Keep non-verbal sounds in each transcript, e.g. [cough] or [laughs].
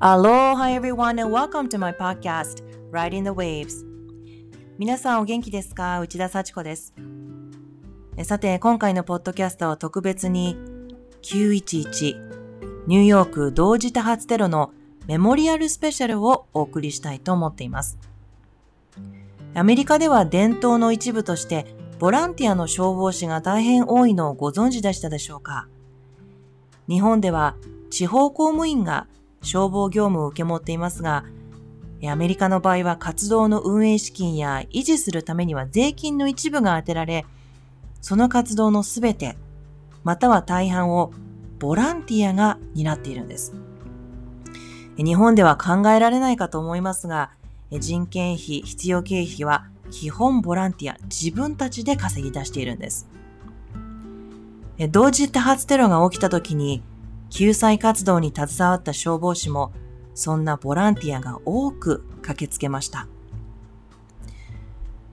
Aloha everyone and welcome to my podcast Riding the Waves. 皆さんお元気ですか？内田幸子です。さて今回のポッドキャストは特別に911ニューヨーク同時多発テロのメモリアルスペシャルをお送りしたいと思っています。アメリカでは伝統の一部としてボランティアの消防士が大変多いのをご存知でしたでしょうか？日本では地方公務員が消防業務を受け持っていますが、アメリカの場合は活動の運営資金や維持するためには税金の一部が充てられ、その活動のすべて、または大半をボランティアが担っているんです。日本では考えられないかと思いますが、人件費、必要経費は基本ボランティア、自分たちで稼ぎ出しているんです。同時多発テロが起きた時に救済活動に携わった消防士も、そんなボランティアが多く駆けつけました。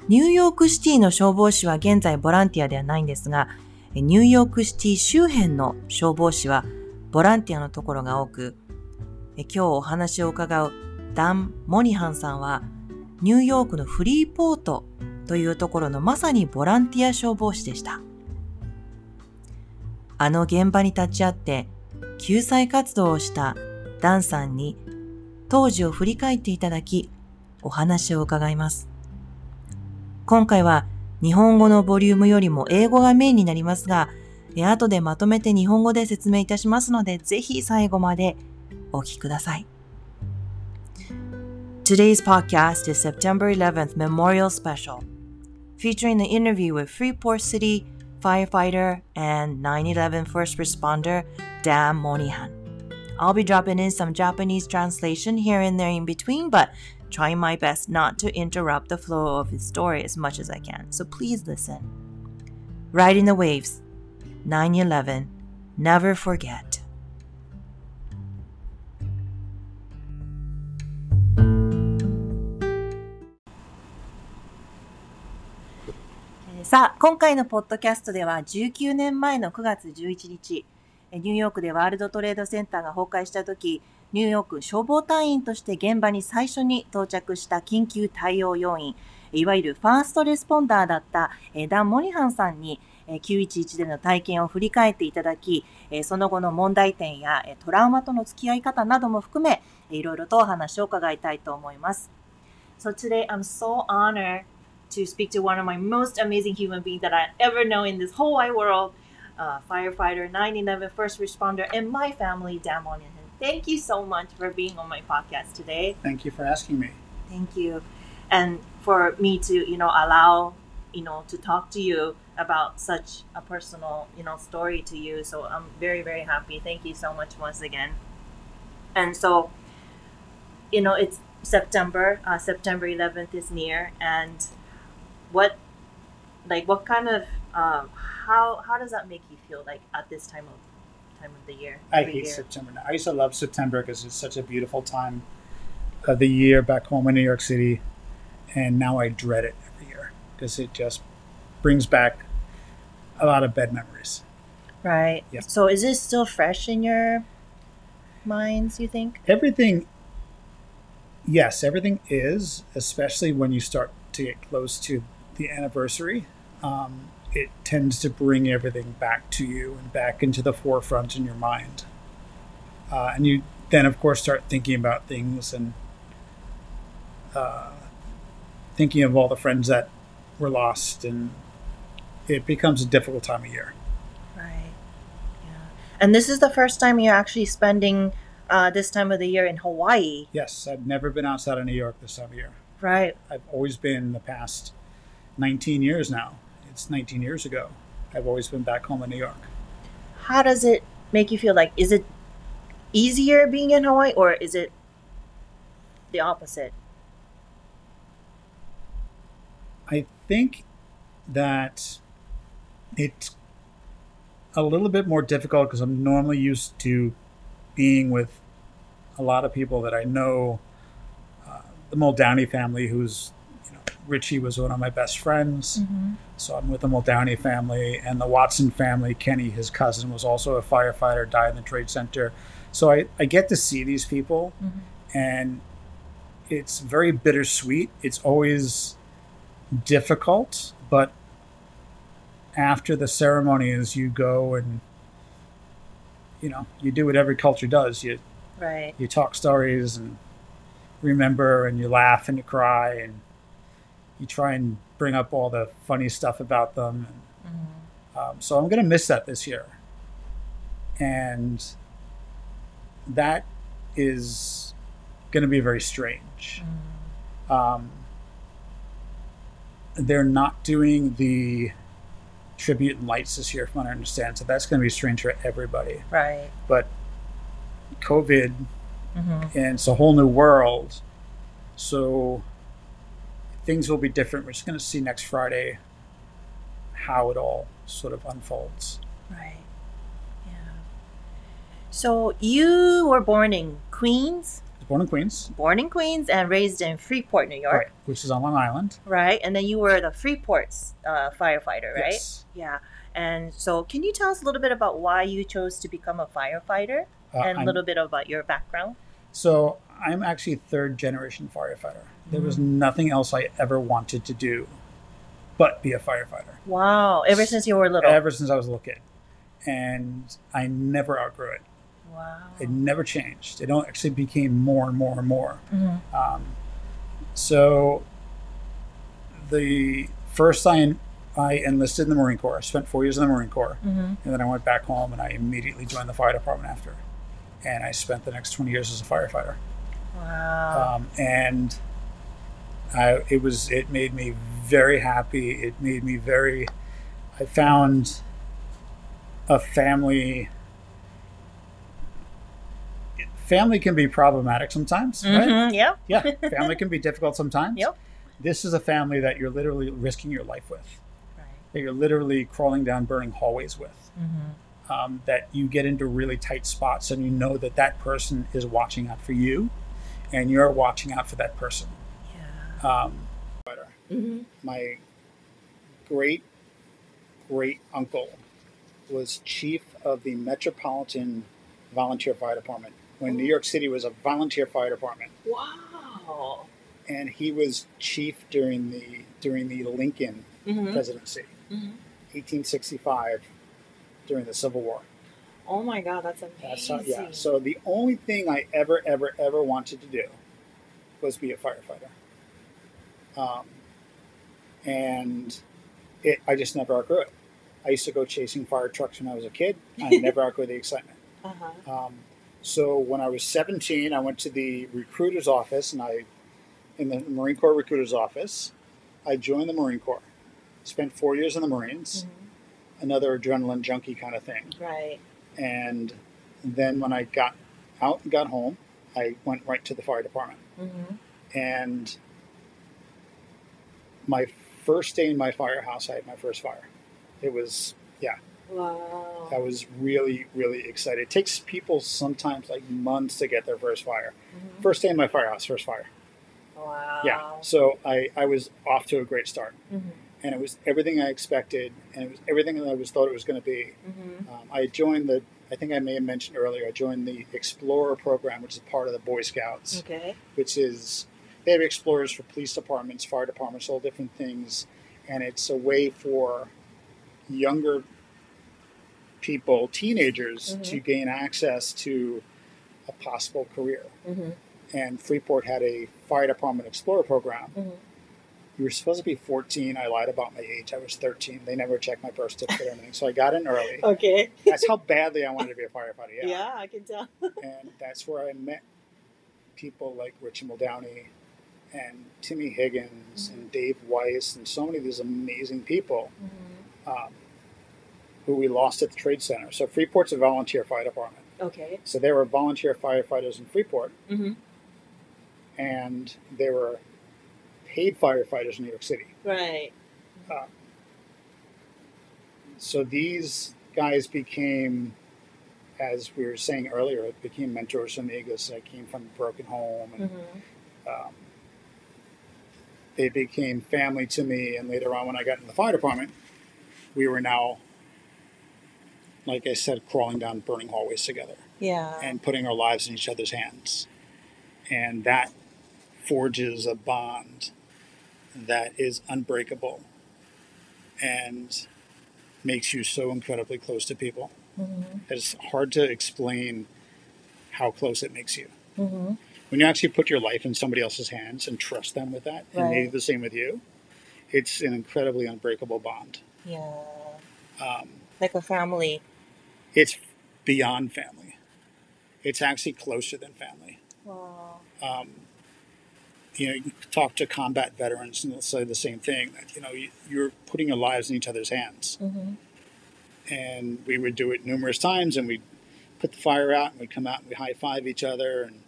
ニューヨークシティの消防士は現在ボランティアではないんですが、ニューヨークシティ周辺の消防士はボランティアのところが多く、今日お話を伺うダン・モニハンさんは、ニューヨークのフリーポートというところのまさにボランティア消防士でした。あの現場に立ち会って救済活動をしたダンさんに当時を振り返っていただき、お話を伺います。今回は日本語のボリュームよりも英語がメインになりますが、後でまとめて日本語で説明いたしますので、ぜひ最後までお聞きください。Today's podcast is September 11th Memorial Special, featuring the interview with Freeport City firefighter and 9-11 first responder Dan Monihan. I'll be dropping in some Japanese translation here and there in between, but trying my best not to interrupt the flow of his story as much as I can, so please listen. Riding the Waves, 9 11, Never Forget. さあ、今回のポッドキャストでは19年前の9月11日、ニューヨークでワールドトレードセンターが崩壊した時、ニューヨーク消防隊員として現場に最初に到着した緊急対応要員、いわゆるファーストレスポンダーだったダン・モニハンさんに911での体験を振り返っていただき、その後の問題点やトラウマとの付き合い方なども含め、いろいろとお話を伺いたいと思います。So today I'm so honored to speak to one of my most amazing human beings that I ever know in this whole wide world. uh, firefighter, 911 first responder, and my family, Damon. Thank you so much for being on my podcast today. Thank you for asking me. Thank you. And for me to, you know, allow, you know, to talk to you about such a personal, you know, story to you. So I'm very, very happy. Thank you so much once again. And so, you know, it's September. Uh, September 11th is near. And what, like, what kind of um, how how does that make you feel like at this time of time of the year? I hate year? September. I used to love September because it's such a beautiful time of the year back home in New York City, and now I dread it every year because it just brings back a lot of bad memories. Right. Yeah. So is this still fresh in your minds? You think everything? Yes, everything is, especially when you start to get close to the anniversary. Um, it tends to bring everything back to you and back into the forefront in your mind. Uh, and you then, of course, start thinking about things and uh, thinking of all the friends that were lost, and it becomes a difficult time of year. Right. Yeah. And this is the first time you're actually spending uh, this time of the year in Hawaii. Yes, I've never been outside of New York this time of year. Right. I've always been in the past 19 years now it's 19 years ago. I've always been back home in New York. How does it make you feel? Like, is it easier being in Hawaii, or is it the opposite? I think that it's a little bit more difficult because I'm normally used to being with a lot of people that I know. Uh, the Muldowney family, who's Richie was one of my best friends. Mm-hmm. So I'm with the Muldowney family and the Watson family. Kenny, his cousin, was also a firefighter, died in the Trade Center. So I, I get to see these people, Mhm. and it's very bittersweet. It's always difficult, but after the ceremony, ceremonies, you go and you know you do what every culture does. You Right. you talk stories and remember, and you laugh and you cry, and you try and bring up all the funny stuff about them. Mhm. Um, so I'm going to miss that this year. And that is going to be very strange. Um, they're not doing the tribute and lights this year, from what I understand. So that's going to be strange for everybody. Right. But COVID, hmm and it's a whole new world. So things will be different. We're just going to see next Friday how it all sort of unfolds. Right. Yeah. So you were born in Queens, born in Queens, born in Queens, and raised in Freeport, New York. right, which is on Long Island. Right. And then you were the Freeport's uh, firefighter, right? Yes. Yeah. And so, can you tell us a little bit about why you chose to become a firefighter, Uh, and a little bit about your background? So I'm actually a third generation firefighter. There was Mm-hmm. nothing else I ever wanted to do but be a firefighter. Wow. Ever since you were little. Ever since I was a little kid. And I never outgrew it. Wow. It never changed. It actually became more and more and more. Mhm. Um, so the first I, I enlisted in the Marine Corps. I spent four years in the Marine Corps. Mhm. And then I went back home and I immediately joined the fire department after. And I spent the next 20 years as a firefighter. Wow. um, and I, it was it made me very happy. It made me very. I found a family. Family can be problematic sometimes, right? Mhm. Yep. Yeah, family can be difficult sometimes. Yep. This is a family that you're literally risking your life with. Right. That you're literally crawling down burning hallways with. Mhm. Um, that you get into really tight spots and you know that that person is watching out for you, and you're watching out for that person. Yeah. Um, Mhm. my great great uncle was chief of the Metropolitan Volunteer Fire Department when New York City was a volunteer fire department, Wow. and he was chief during the during the Lincoln Mhm. presidency, Mhm. 1865, during the Civil War. Oh my God, that's amazing. That's how, yeah. So the only thing I ever, ever, ever wanted to do was be a firefighter. Um, and it, I just never outgrew it. I used to go chasing fire trucks when I was a kid. I never [laughs] outgrew the excitement. uh-huh. Um, so when I was 17, I went to the recruiter's office, and I, in the Marine Corps recruiter's office, I joined the Marine Corps. Spent four years in the Marines, another adrenaline junkie kind of thing Right. And then when I got out and got home, I went right to the fire department. Mm-hmm. And my first day in my firehouse, I had my first fire. It was, yeah, Wow. I was really, really excited. It takes people sometimes like months to get their first fire. Mhm. First day in my firehouse, first fire. Wow. Yeah. So I, I was off to a great start. Mm-hmm. And it was everything I expected, and it was everything that I was thought it was going to be. Mm-hmm. Um, I joined the, I think I may have mentioned earlier, I joined the Explorer program, which is part of the Boy Scouts, Okay. which is, they have explorers for police departments, fire departments, all different things. And it's a way for younger people, teenagers, Mhm. to gain access to a possible career. Mm-hmm. And Freeport had a fire department explorer program. You were supposed to be 14. I lied about my age. I was 13. They never checked my birth certificate or anything. So I got in early. Okay. That's how badly I wanted to be a firefighter. Yeah. Yeah. I can tell. And that's where I met people like Richie Muldowney and Timmy Higgins and Dave Weiss and so many of these amazing people Mm-hmm. um, who we lost at the Trade Center. So Freeport's a volunteer fire department. Okay. So there were volunteer firefighters in Freeport Mm-hmm. and there were paid firefighters in New York City. Right. So these guys became, as we were saying earlier, became mentors me because I came from a broken home and Mm-hmm. um, they became family to me. And later on, when I got in the fire department, we were now like I said, crawling down burning hallways together Yeah. and putting our lives in each other's hands. And that forges a bond that is unbreakable and makes you so incredibly close to people. Mhm. It's hard to explain how close it makes you. Mhm. When you actually put your life in somebody else's hands and trust them with that, and they do the same with you, it's an incredibly unbreakable bond. Yeah. Um, Like a family. it's beyond family. It's actually closer than family. Wow. Um, you know, you talk to combat veterans and they'll say the same thing that, you know, you, you're putting your lives in each other's hands. Mm-hmm. And we would do it numerous times and we'd put the fire out and we'd come out and we'd high five each other. And,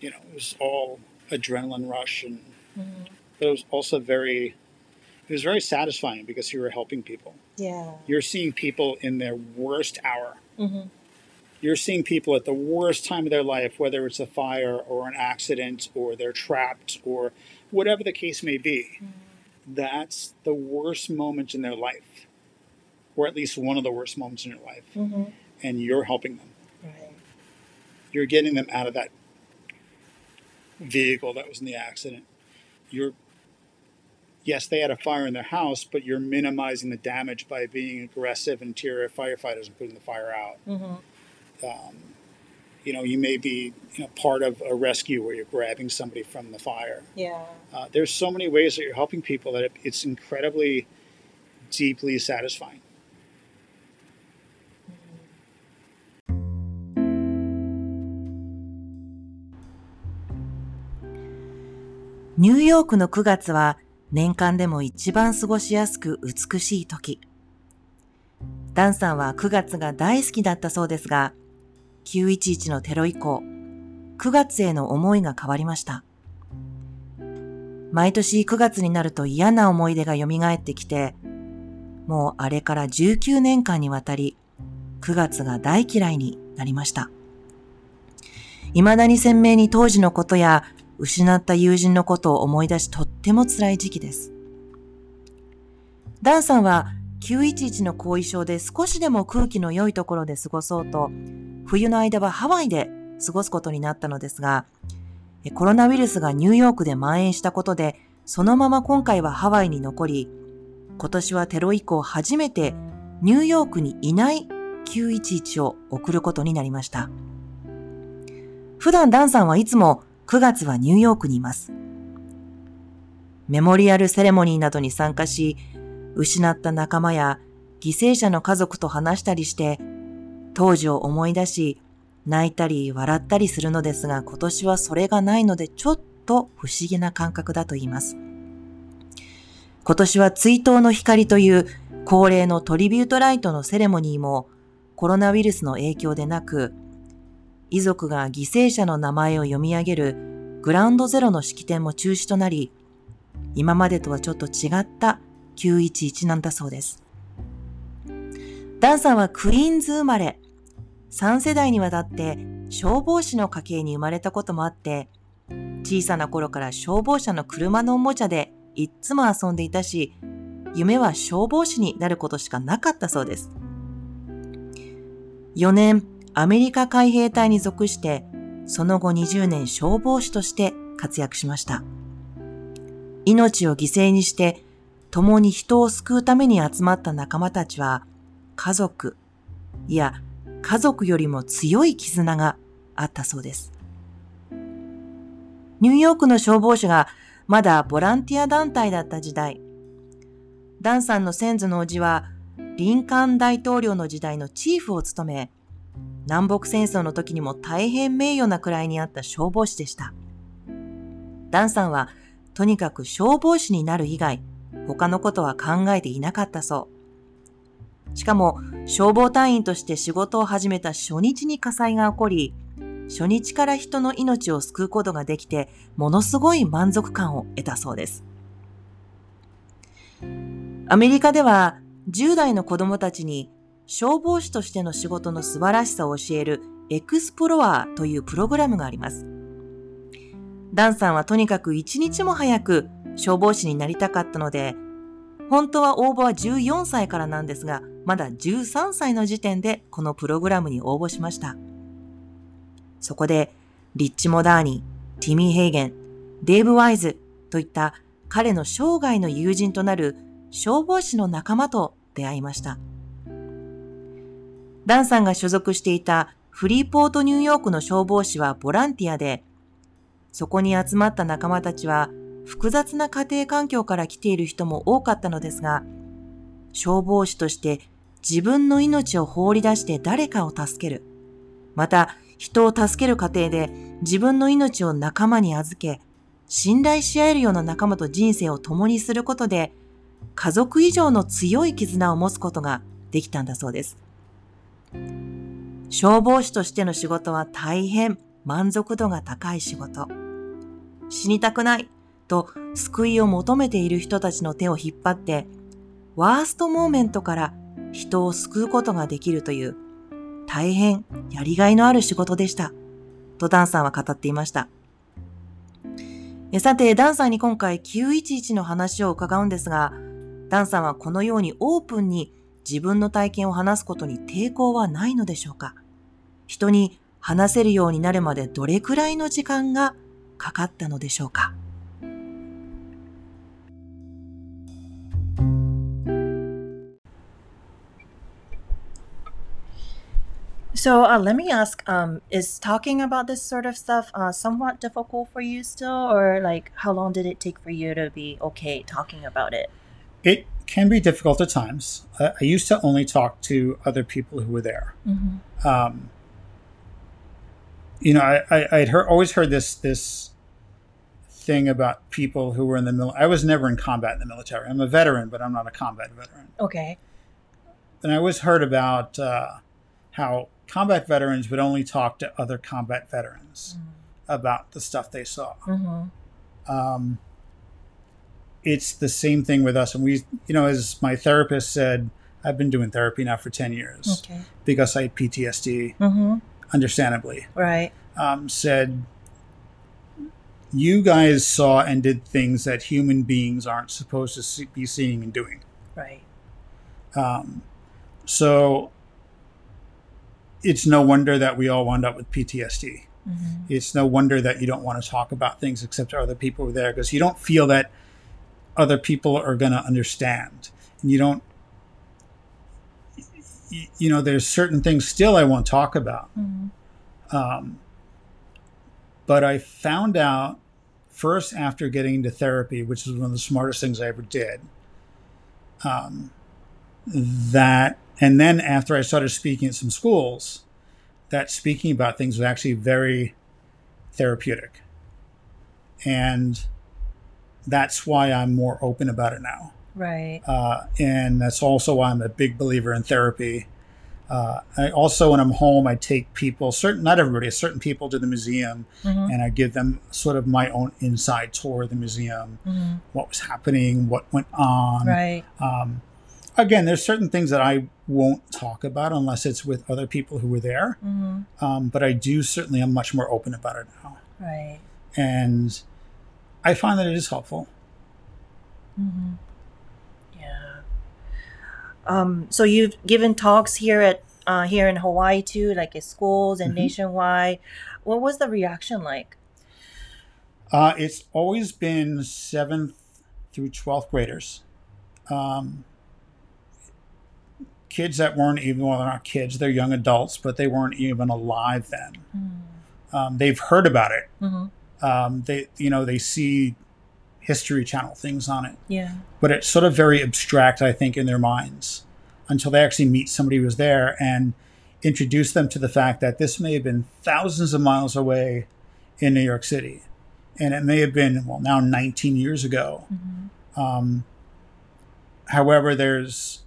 you know, it was all adrenaline rush. And, Mm-hmm. but it was also very, it was very satisfying because you were helping people. Yeah. You're seeing people in their worst hour. Mm-hmm. You're seeing people at the worst time of their life, whether it's a fire or an accident or they're trapped or whatever the case may be. That's the worst moment in their life, or at least one of the worst moments in your life. Mm-hmm. And you're helping them. Right. You're getting them out of that vehicle that was in the accident. You're, yes, they had a fire in their house, but you're minimizing the damage by being aggressive and interior firefighters and putting the fire out. Mm-hmm. Um, you know, you may be you know, part of a rescue where you're grabbing somebody from the fire. Yeah. Uh, there's so many ways that you're helping people that it, it's incredibly, deeply satisfying. ニューヨークの9月は年間でも一番過ごしやすく美しい時。ダンさんは9月が大好きだったそうですが、911のテロ以降、9月への思いが変わりました。毎年9月になると嫌な思い出が蘇ってきて、もうあれから19年間にわたり、9月が大嫌いになりました。未だに鮮明に当時のことや失った友人のことを思い出しとっても辛い時期です。ダンさんは911の後遺症で少しでも空気の良いところで過ごそうと、冬の間はハワイで過ごすことになったのですが、コロナウイルスがニューヨークで蔓延したことで、そのまま今回はハワイに残り、今年はテロ以降初めてニューヨークにいない911を送ることになりました。普段ダンさんはいつも9月はニューヨークにいます。メモリアルセレモニーなどに参加し、失った仲間や犠牲者の家族と話したりして、当時を思い出し、泣いたり笑ったりするのですが、今年はそれがないのでちょっと不思議な感覚だと言います。今年は追悼の光という恒例のトリビュートライトのセレモニーもコロナウイルスの影響でなく、遺族が犠牲者の名前を読み上げるグラウンドゼロの式典も中止となり、今までとはちょっと違った911なんだそうです。ダンさんはクイーンズ生まれ、3世代にわたって消防士の家系に生まれたこともあって、小さな頃から消防車の車のおもちゃでいっつも遊んでいたし、夢は消防士になることしかなかったそうです。4年、アメリカ海兵隊に属して、その後20年消防士として活躍しました。命を犠牲にして、共に人を救うために集まった仲間たちは、家族、いや、家族よりも強い絆があったそうです。ニューヨークの消防士がまだボランティア団体だった時代、ダンさんの先祖の叔父は、リンカーン大統領の時代のチーフを務め、南北戦争の時にも大変名誉な位にあった消防士でした。ダンさんは、とにかく消防士になる以外、他のことは考えていなかったそう。しかも、消防隊員として仕事を始めた初日に火災が起こり、初日から人の命を救うことができて、ものすごい満足感を得たそうです。アメリカでは、10代の子供たちに消防士としての仕事の素晴らしさを教えるエクスプロアというプログラムがあります。ダンさんはとにかく一日も早く消防士になりたかったので、本当は応募は14歳からなんですが、まだ13歳の時点でこのプログラムに応募しました。そこで、リッチ・モダーニ、ティミー・ヘイゲン、デーブ・ワイズといった彼の生涯の友人となる消防士の仲間と出会いました。ダンさんが所属していたフリーポートニューヨークの消防士はボランティアで、そこに集まった仲間たちは複雑な家庭環境から来ている人も多かったのですが、消防士として自分の命を放り出して誰かを助ける。また、人を助ける過程で自分の命を仲間に預け、信頼し合えるような仲間と人生を共にすることで、家族以上の強い絆を持つことができたんだそうです。消防士としての仕事は大変満足度が高い仕事。死にたくないと救いを求めている人たちの手を引っ張って、ワーストモーメントから人を救うことができるという大変やりがいのある仕事でした。とダンさんは語っていました。さて、ダンさんに今回911の話を伺うんですが、ダンさんはこのようにオープンに自分の体験を話すことに抵抗はないのでしょうか人に話せるようになるまでどれくらいの時間がかかったのでしょうか So uh, let me ask: um, Is talking about this sort of stuff uh, somewhat difficult for you still, or like how long did it take for you to be okay talking about it? It can be difficult at times. Uh, I used to only talk to other people who were there. Mm-hmm. Um, you know, I, I, I'd heard, always heard this this thing about people who were in the military. I was never in combat in the military. I'm a veteran, but I'm not a combat veteran. Okay. And I always heard about uh, how combat veterans would only talk to other combat veterans about the stuff they saw. Mm-hmm. Um, it's the same thing with us. And we, you know, as my therapist said, I've been doing therapy now for 10 years Okay. because I had PTSD, Mm-hmm. understandably. Right. Um, said, you guys saw and did things that human beings aren't supposed to see, be seeing and doing. Right. Um, so it's no wonder that we all wound up with PTSD. Mm-hmm. It's no wonder that you don't want to talk about things except to other people are there because you don't feel that other people are going to understand. And you don't, you know, there's certain things still I won't talk about. Mm-hmm. Um, but I found out first after getting into therapy, which is one of the smartest things I ever did, um, that, and then after I started speaking at some schools, that speaking about things was actually very therapeutic. And that's why I'm more open about it now. Right. Uh, and that's also why I'm a big believer in therapy. Uh, I also, when I'm home, I take people, certain, not everybody, certain people to the museum, Mm-hmm. and I give them sort of my own inside tour of the museum, Mm-hmm. what was happening, what went on. Right. Um, again, there's certain things that I won't talk about unless it's with other people who were there. Mm-hmm. Um, but I do certainly, I'm much more open about it now. Right. And I find that it is helpful. Mm-hmm. Yeah. Um. So you've given talks here at uh, here in Hawaii too, like at schools and Mhm. nationwide. What was the reaction like? Uh, it's always been seventh through 12th graders. Um, kids that weren't even, well, they're not kids, they're young adults, but they weren't even alive then. Um, they've heard about it. Mm-hmm. Um, they, you know, they see History Channel things on it, Yeah. but it's sort of very abstract, I think, in their minds until they actually meet somebody who was there and introduce them to the fact that this may have been thousands of miles away in New York City. And it may have been, well, now 19 years ago. Mm-hmm. Um, however, there's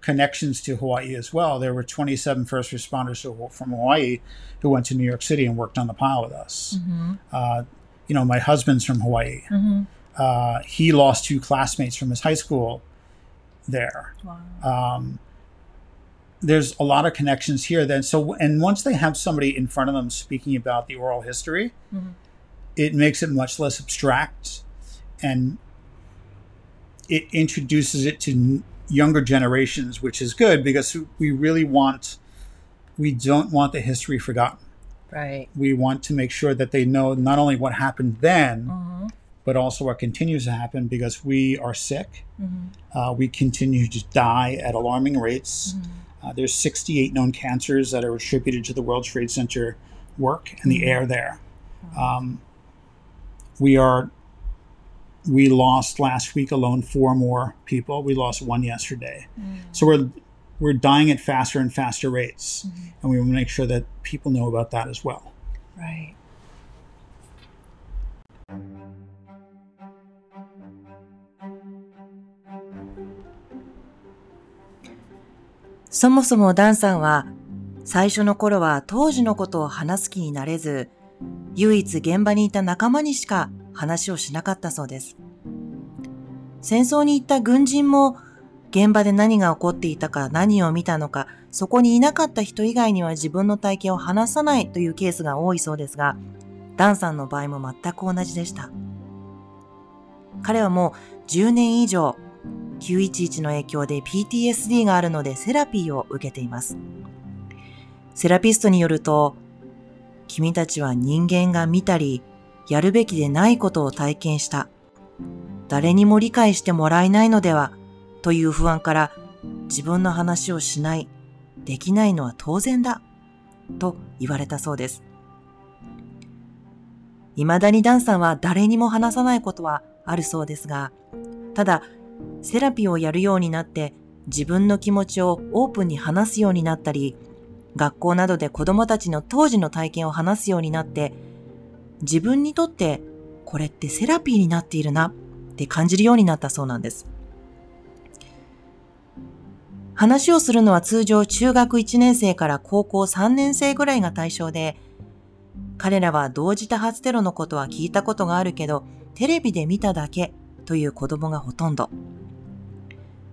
connections to Hawaii as well. There were 27 first responders who, from Hawaii who went to New York City and worked on the pile with us. Mm-hmm. Uh, you know, my husband's from Hawaii. Mm-hmm. Uh, he lost two classmates from his high school there. Wow. Um, there's a lot of connections here. Then, so and once they have somebody in front of them speaking about the oral history, Mhm. it makes it much less abstract, and it introduces it to younger generations, which is good because we really want, we don't want the history forgotten. Right. We want to make sure that they know not only what happened then, Mm-hmm. but also what continues to happen because we are sick. Mm-hmm. Uh, we continue to die at alarming rates. Uh, there's 68 known cancers that are attributed to the World Trade Center work and the air there. Um, we are We lost last week alone four more people. We lost one yesterday. So we're we're dying at faster and faster rates, and we want to make sure that people know about that as well. Right. そもそもダンさんは最初の頃は当時のことを話す気になれず、唯一現場にいた仲間にしか 話をしなかったそうです。戦争に行った軍人も現場で何が起こっていたか何を見たのか、そこにいなかった人以外には自分の体験を話さないというケースが多いそうですが、ダンさんの場合も全く同じでした。彼はもう10年以上911の影響で PTSD があるのでセラピーを受けています。セラピストによると、君たちは人間が見たり、やるべきでないことを体験した。誰にも理解してもらえないのでは、という不安から自分の話をしない、できないのは当然だ、と言われたそうです。未だにダンさんは誰にも話さないことはあるそうですが、ただ、セラピーをやるようになって自分の気持ちをオープンに話すようになったり、学校などで子供たちの当時の体験を話すようになって、自分にとってこれってセラピーになっているなって感じるようになったそうなんです。話をするのは通常中学1年生から高校3年生ぐらいが対象で、彼らは同時多発テロのことは聞いたことがあるけど、テレビで見ただけという子供がほとんど。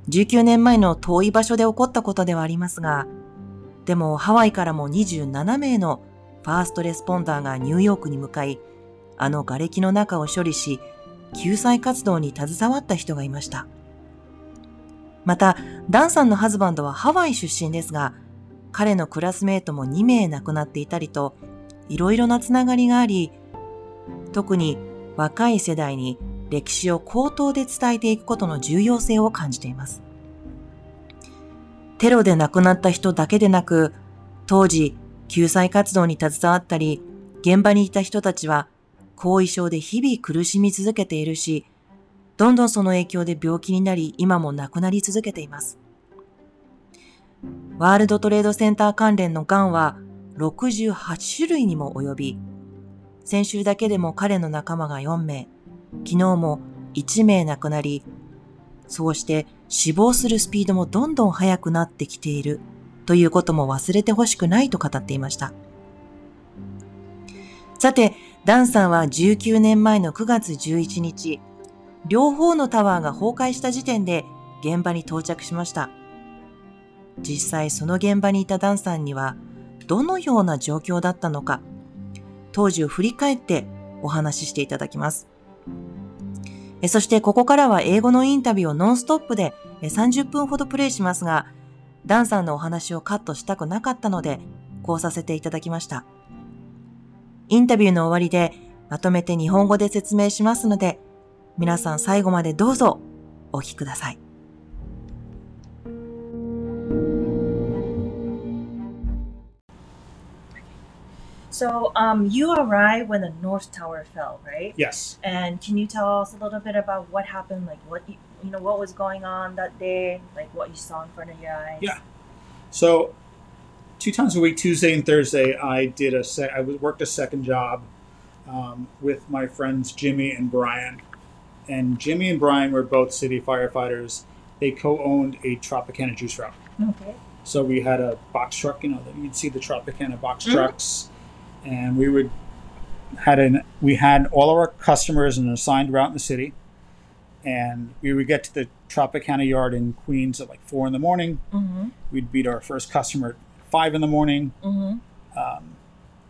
19年前の遠い場所で起こったことではありますが、でもハワイからも27名のファーストレスポンダーがニューヨークに向かい、あの瓦礫の中を処理し、救済活動に携わった人がいました。また、ダンさんのハズバンドはハワイ出身ですが、彼のクラスメートも2名亡くなっていたりと、いろいろなつながりがあり、特に若い世代に歴史を口頭で伝えていくことの重要性を感じています。テロで亡くなった人だけでなく、当時、救済活動に携わったり、現場にいた人たちは、後遺症で日々苦しみ続けているし、どんどんその影響で病気になり、今も亡くなり続けています。ワールドトレードセンター関連の癌は68種類にも及び、先週だけでも彼の仲間が4名、昨日も1名亡くなり、そうして死亡するスピードもどんどん速くなってきているということも忘れてほしくないと語っていました。さて、ダンさんは19年前の9月11日、両方のタワーが崩壊した時点で現場に到着しました。実際その現場にいたダンさんにはどのような状況だったのか、当時を振り返ってお話ししていただきます。そしてここからは英語のインタビューをノンストップで30分ほどプレイしますが、ダンさんのお話をカットしたくなかったので、こうさせていただきました。インタビューの終わりでまとめて日本語で説明しますので、皆さん最後までどうぞお聞きください。So, um, you arrived when the North Tower fell, right? Yes. And can you tell us a little bit about what happened? Like, what you, know, what was going on that day? Like, what you saw in front of your eyes? Yeah. So, two times a week, Tuesday and Thursday, I did a se- I was- worked a second job um, with my friends Jimmy and Brian. And Jimmy and Brian were both city firefighters. They co-owned a Tropicana juice route. Okay. So we had a box truck, you know, that you'd see the Tropicana box Mhm. trucks, and we would had an we had all of our customers in an assigned route in the city, and we would get to the Tropicana yard in Queens at like four in the morning. Mm-hmm. We'd beat our first customer at five in the morning. Mm-hmm. Um,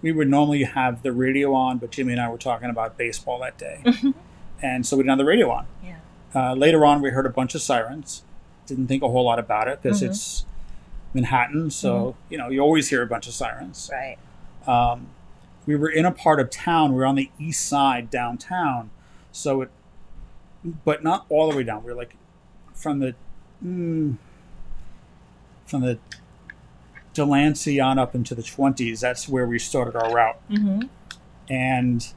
we would normally have the radio on, but Jimmy and I were talking about baseball that day, and so we didn't have the radio on. Yeah. Uh, later on, we heard a bunch of sirens, didn't think a whole lot about it because it's Manhattan, so you know you always hear a bunch of sirens. Right. Um, we were in a part of town. We were on the east side downtown, so it, but not all the way down. We are like from the mm, from the Delancey on up into the twenties. That's where we started our route, Mm-hmm. and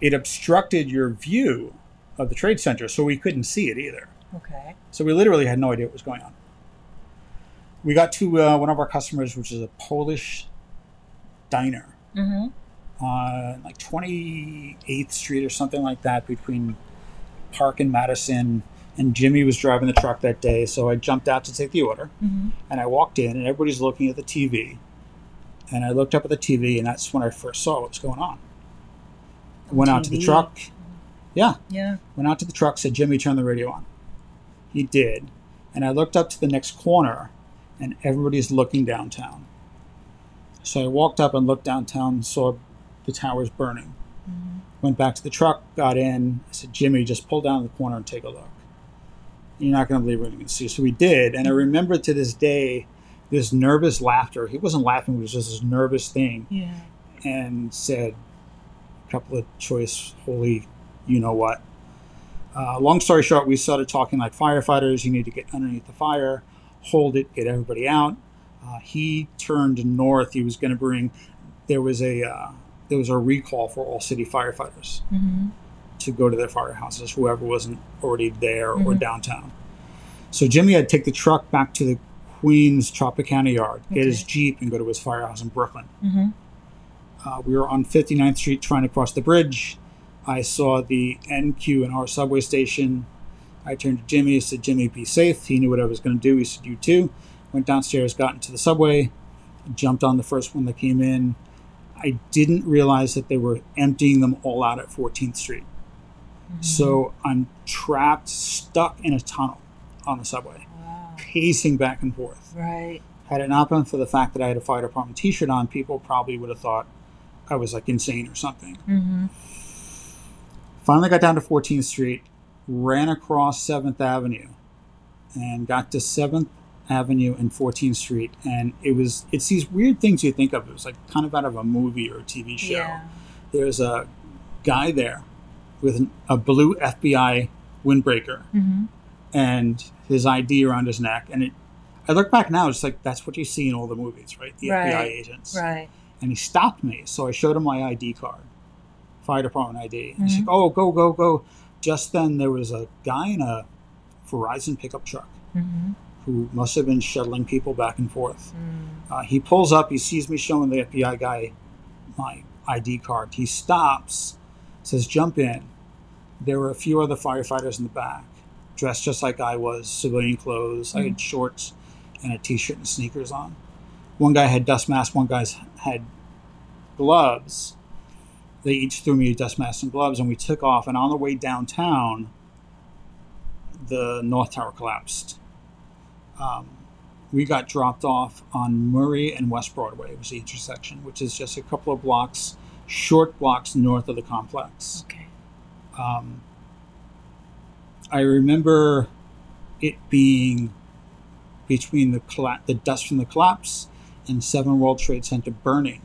it obstructed your view of the trade center, so we couldn't see it either. Okay. So we literally had no idea what was going on. We got to uh, one of our customers, which is a Polish diner Mm-hmm. on like 28th Street or something like that between Park and Madison. And Jimmy was driving the truck that day, so I jumped out to take the order. Mm-hmm. And I walked in, and everybody's looking at the TV. And I looked up at the TV, and that's when I first saw what was going on. I went out to the truck. Yeah, Yeah. went out to the truck, said, Jimmy, turn the radio on. He did. And I looked up to the next corner, and everybody's looking downtown. So I walked up and looked downtown, saw the towers burning. Went back to the truck, got in. I said, Jimmy, just pull down the corner and take a look. You're not going to believe what you're going to see. So we did. And I remember to this day this nervous laughter. He wasn't laughing, it was just this nervous thing Yeah. and said a couple of choice holy you know what uh, long story short we started talking like firefighters you need to get underneath the fire hold it get everybody out uh, he turned north he was going to bring there was a uh, there was a recall for all city firefighters Mm-hmm. to go to their firehouses whoever wasn't already there or Mhm. downtown so jimmy had to take the truck back to the queens tropicana yard get his jeep and go to his firehouse in brooklyn Mm-hmm. uh, we were on 59th Street trying to cross the bridge. I saw the NQ in our subway station. I turned to Jimmy and said, Jimmy, be safe. He knew what I was going to do. He said, You too. Went downstairs, got into the subway, jumped on the first one that came in. I didn't realize that they were emptying them all out at 14th Street. So I'm trapped, stuck in a tunnel on the subway, Wow. pacing back and forth. Right. Had it not been for the fact that I had a fire department T-shirt on, people probably would have thought I was like insane or something. Mm-hmm. Finally, got down to 14th Street, ran across 7th Avenue, and got to 7th Avenue and 14th Street, and it was it's these weird things you think of. It was like kind of out of a movie or a TV show. Yeah. There's a guy there with an, a blue FBI windbreaker Mm-hmm. and his ID around his neck, and it. I look back now, it's like that's what you see in all the movies, right? The FBI agents. Right. and he stopped me. So I showed him my ID card, fire department ID. And He's like, "Oh, go, go, go!" Just then, there was a guy in a Verizon pickup truck Mm-hmm. Who must have been shuttling people back and forth. Mm. Uh, he pulls up. He sees me showing the FBI guy my ID card. He stops, says, "Jump in." There were a few other firefighters in the back, dressed just like I was, civilian clothes. I had shorts and a t-shirt and sneakers on. One guy had dust mask. One guy's had gloves. They each threw me a dust mask and gloves, and we took off. And on the way downtown, the North Tower collapsed. Um, we got dropped off on Murray and West Broadway. It was the intersection, which is just a couple of blocks, short blocks north of the complex. Okay. Um, I remember it being between the colla- the dust from the collapse and Seven World Trade Center burning.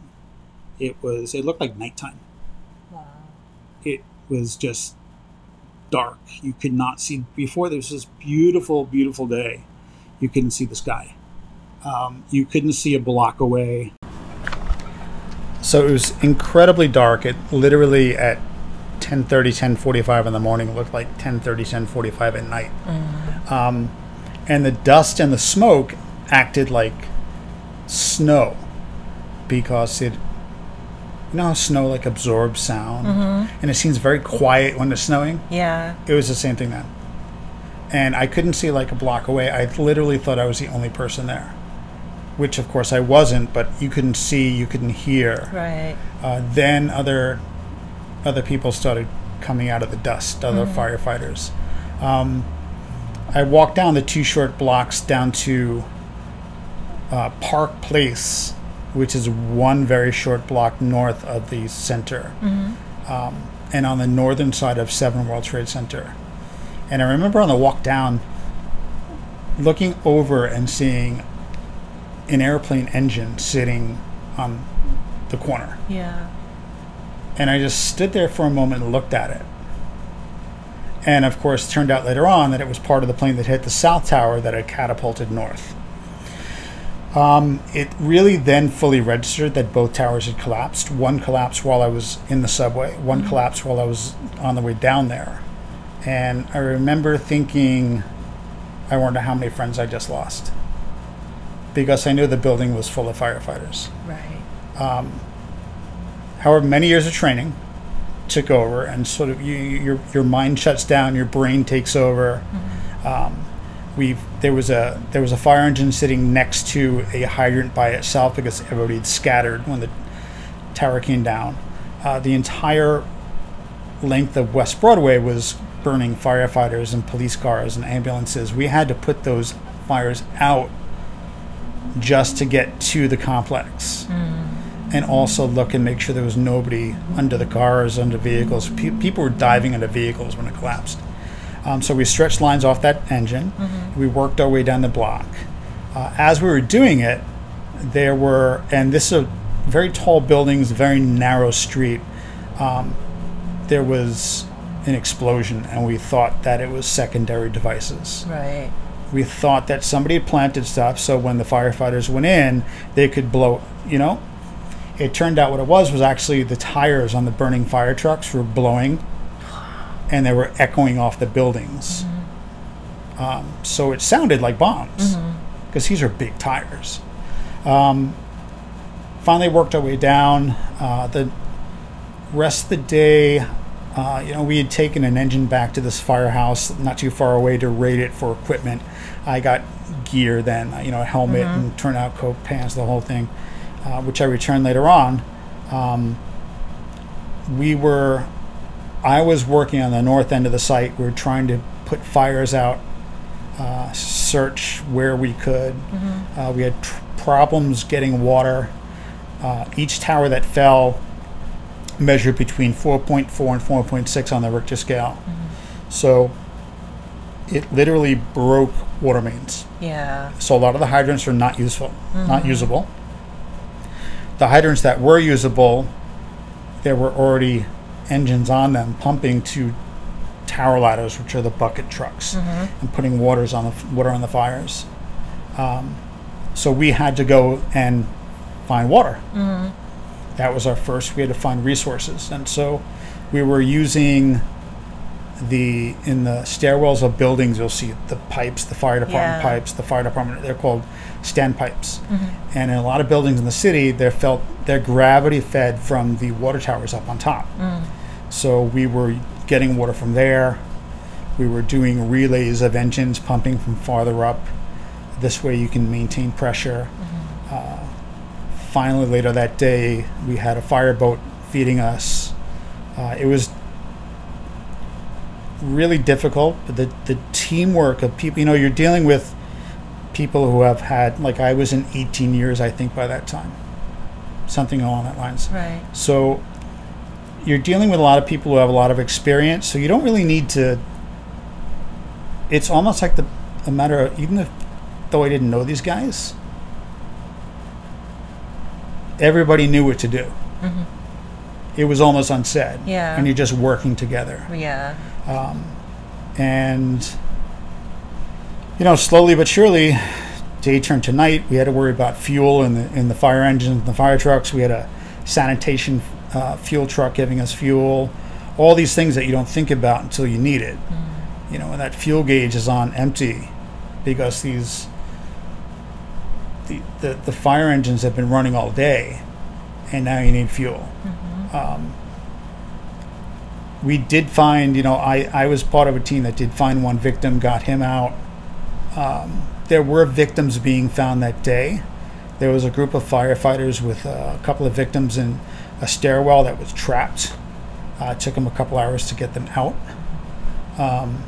It was. It looked like nighttime. Wow. It was just dark. You could not see before. There was this beautiful, beautiful day. You couldn't see the sky. Um, you couldn't see a block away. So it was incredibly dark. It literally at 10:30, 10:45 in the morning looked like 10:30, 10:45 at night. Um, and the dust and the smoke acted like snow because it you know how snow like absorbs sound and it seems very quiet when it's snowing Yeah. it was the same thing then and i couldn't see like a block away i literally thought i was the only person there which of course i wasn't but you couldn't see you couldn't hear Right. uh, then other other people started coming out of the dust, other firefighters. Um, I walked down the two short blocks down to uh, Park Place, which is one very short block north of the center, um, and on the northern side of Seven World Trade Center. And I remember on the walk down, looking over and seeing an airplane engine sitting on the corner. Yeah. And I just stood there for a moment and looked at it. And of course, turned out later on that it was part of the plane that hit the south tower that had catapulted north. Um, it really then fully registered that both towers had collapsed. One collapsed while I was in the subway, one collapsed while I was on the way down there. And I remember thinking, I wonder how many friends I just lost. Because I knew the building was full of firefighters. Right. however many years of training took over and sort of you, you- your your mind shuts down your brain takes over um, we've there was a there was a fire engine sitting next to a hydrant by itself because everybody had scattered when the tower came down uh, the entire length of west broadway was burning firefighters and police cars and ambulances we had to put those fires out just to get to the complex and also look and make sure there was nobody under the cars, under vehicles. Pe- people were diving into vehicles when it collapsed. Um, so we stretched lines off that engine. We worked our way down the block. Uh, as we were doing it, there were, and this is a very tall buildings, very narrow street. Um, there was an explosion, and we thought that it was secondary devices. Right. we thought that somebody had planted stuff so when the firefighters went in they could blow you know? It turned out what it was was actually the tires on the burning fire trucks were blowing and they were echoing off the buildings. Um, so it sounded like bombs because these are big tires. Um, finally worked our way down uh, the rest of the day uh, you know, we had taken an engine back to this firehouse not too far away to rate it for equipment. I got gear then, uh, you know, a helmet and turnout coat, pants, the whole thing, uh, which I returned later on. Um, we were, I was working on the north end of the site. We were trying to put fires out, uh, search where we could. Uh, we had tr- problems getting water. Uh, each tower that fell measured between 4.4 and 4.6 on the Richter scale. Mm-hmm. So it literally broke water mains. Yeah. So a lot of the hydrants are not useful, not mm-hmm. usable. The hydrants that were usable, there were already engines on them pumping to tower ladders, which are the bucket trucks, mm-hmm. and putting waters on the f- water on the fires. Um, so we had to go and find water. That was our first. We had to find resources, and so we were using the in the stairwells of buildings. You'll see the pipes, the fire department Yeah. pipes, the fire department. They're called stand pipes, mm-hmm. and in a lot of buildings in the city, they're felt they're gravity fed from the water towers up on top. Mm. So we were getting water from there. We were doing relays of engines pumping from farther up. This way, you can maintain pressure. Mm-hmm. Uh, finally, later that day, we had a fireboat feeding us. Uh, it was really difficult, but the, the teamwork of people, you know, you're dealing with people who have had, like, I was in 18 years, I think, by that time. Something along that lines. Right. So you're dealing with a lot of people who have a lot of experience, so you don't really need to. It's almost like the a matter of even if though I didn't know these guys, everybody knew what to do. Mm-hmm. It was almost unsaid, Yeah. and you're just working together. Yeah. Um, and you know slowly but surely day turned to night. We had to worry about fuel in the in the fire engines and the fire trucks. We had a sanitation uh, fuel truck giving us fuel. All these things that you don't think about until you need it. Mm. You know and that fuel gauge is on empty because these the, the, the fire engines have been running all day and now you need fuel um, we did find, you know, I, I was part of a team that did find one victim, got him out. Um, there were victims being found that day. There was a group of firefighters with uh, a couple of victims in a stairwell that was trapped. Uh, it took them a couple hours to get them out. Um,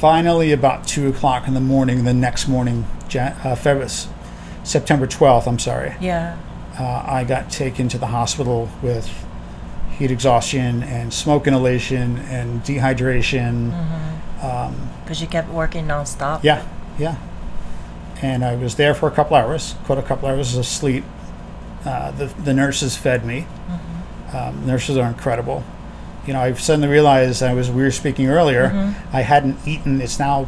finally, about 2 o'clock in the morning, the next morning, Jan- uh, February, September 12th, I'm sorry Yeah. uh, I got taken to the hospital with heat exhaustion and smoke inhalation and dehydration Because you kept working nonstop. Yeah, yeah. And I was there for a couple hours, caught a couple hours of sleep. Uh, the, the nurses fed me. Um, nurses are incredible. You know, I've suddenly realized I was we were speaking earlier. Mm-hmm. I hadn't eaten. It's now.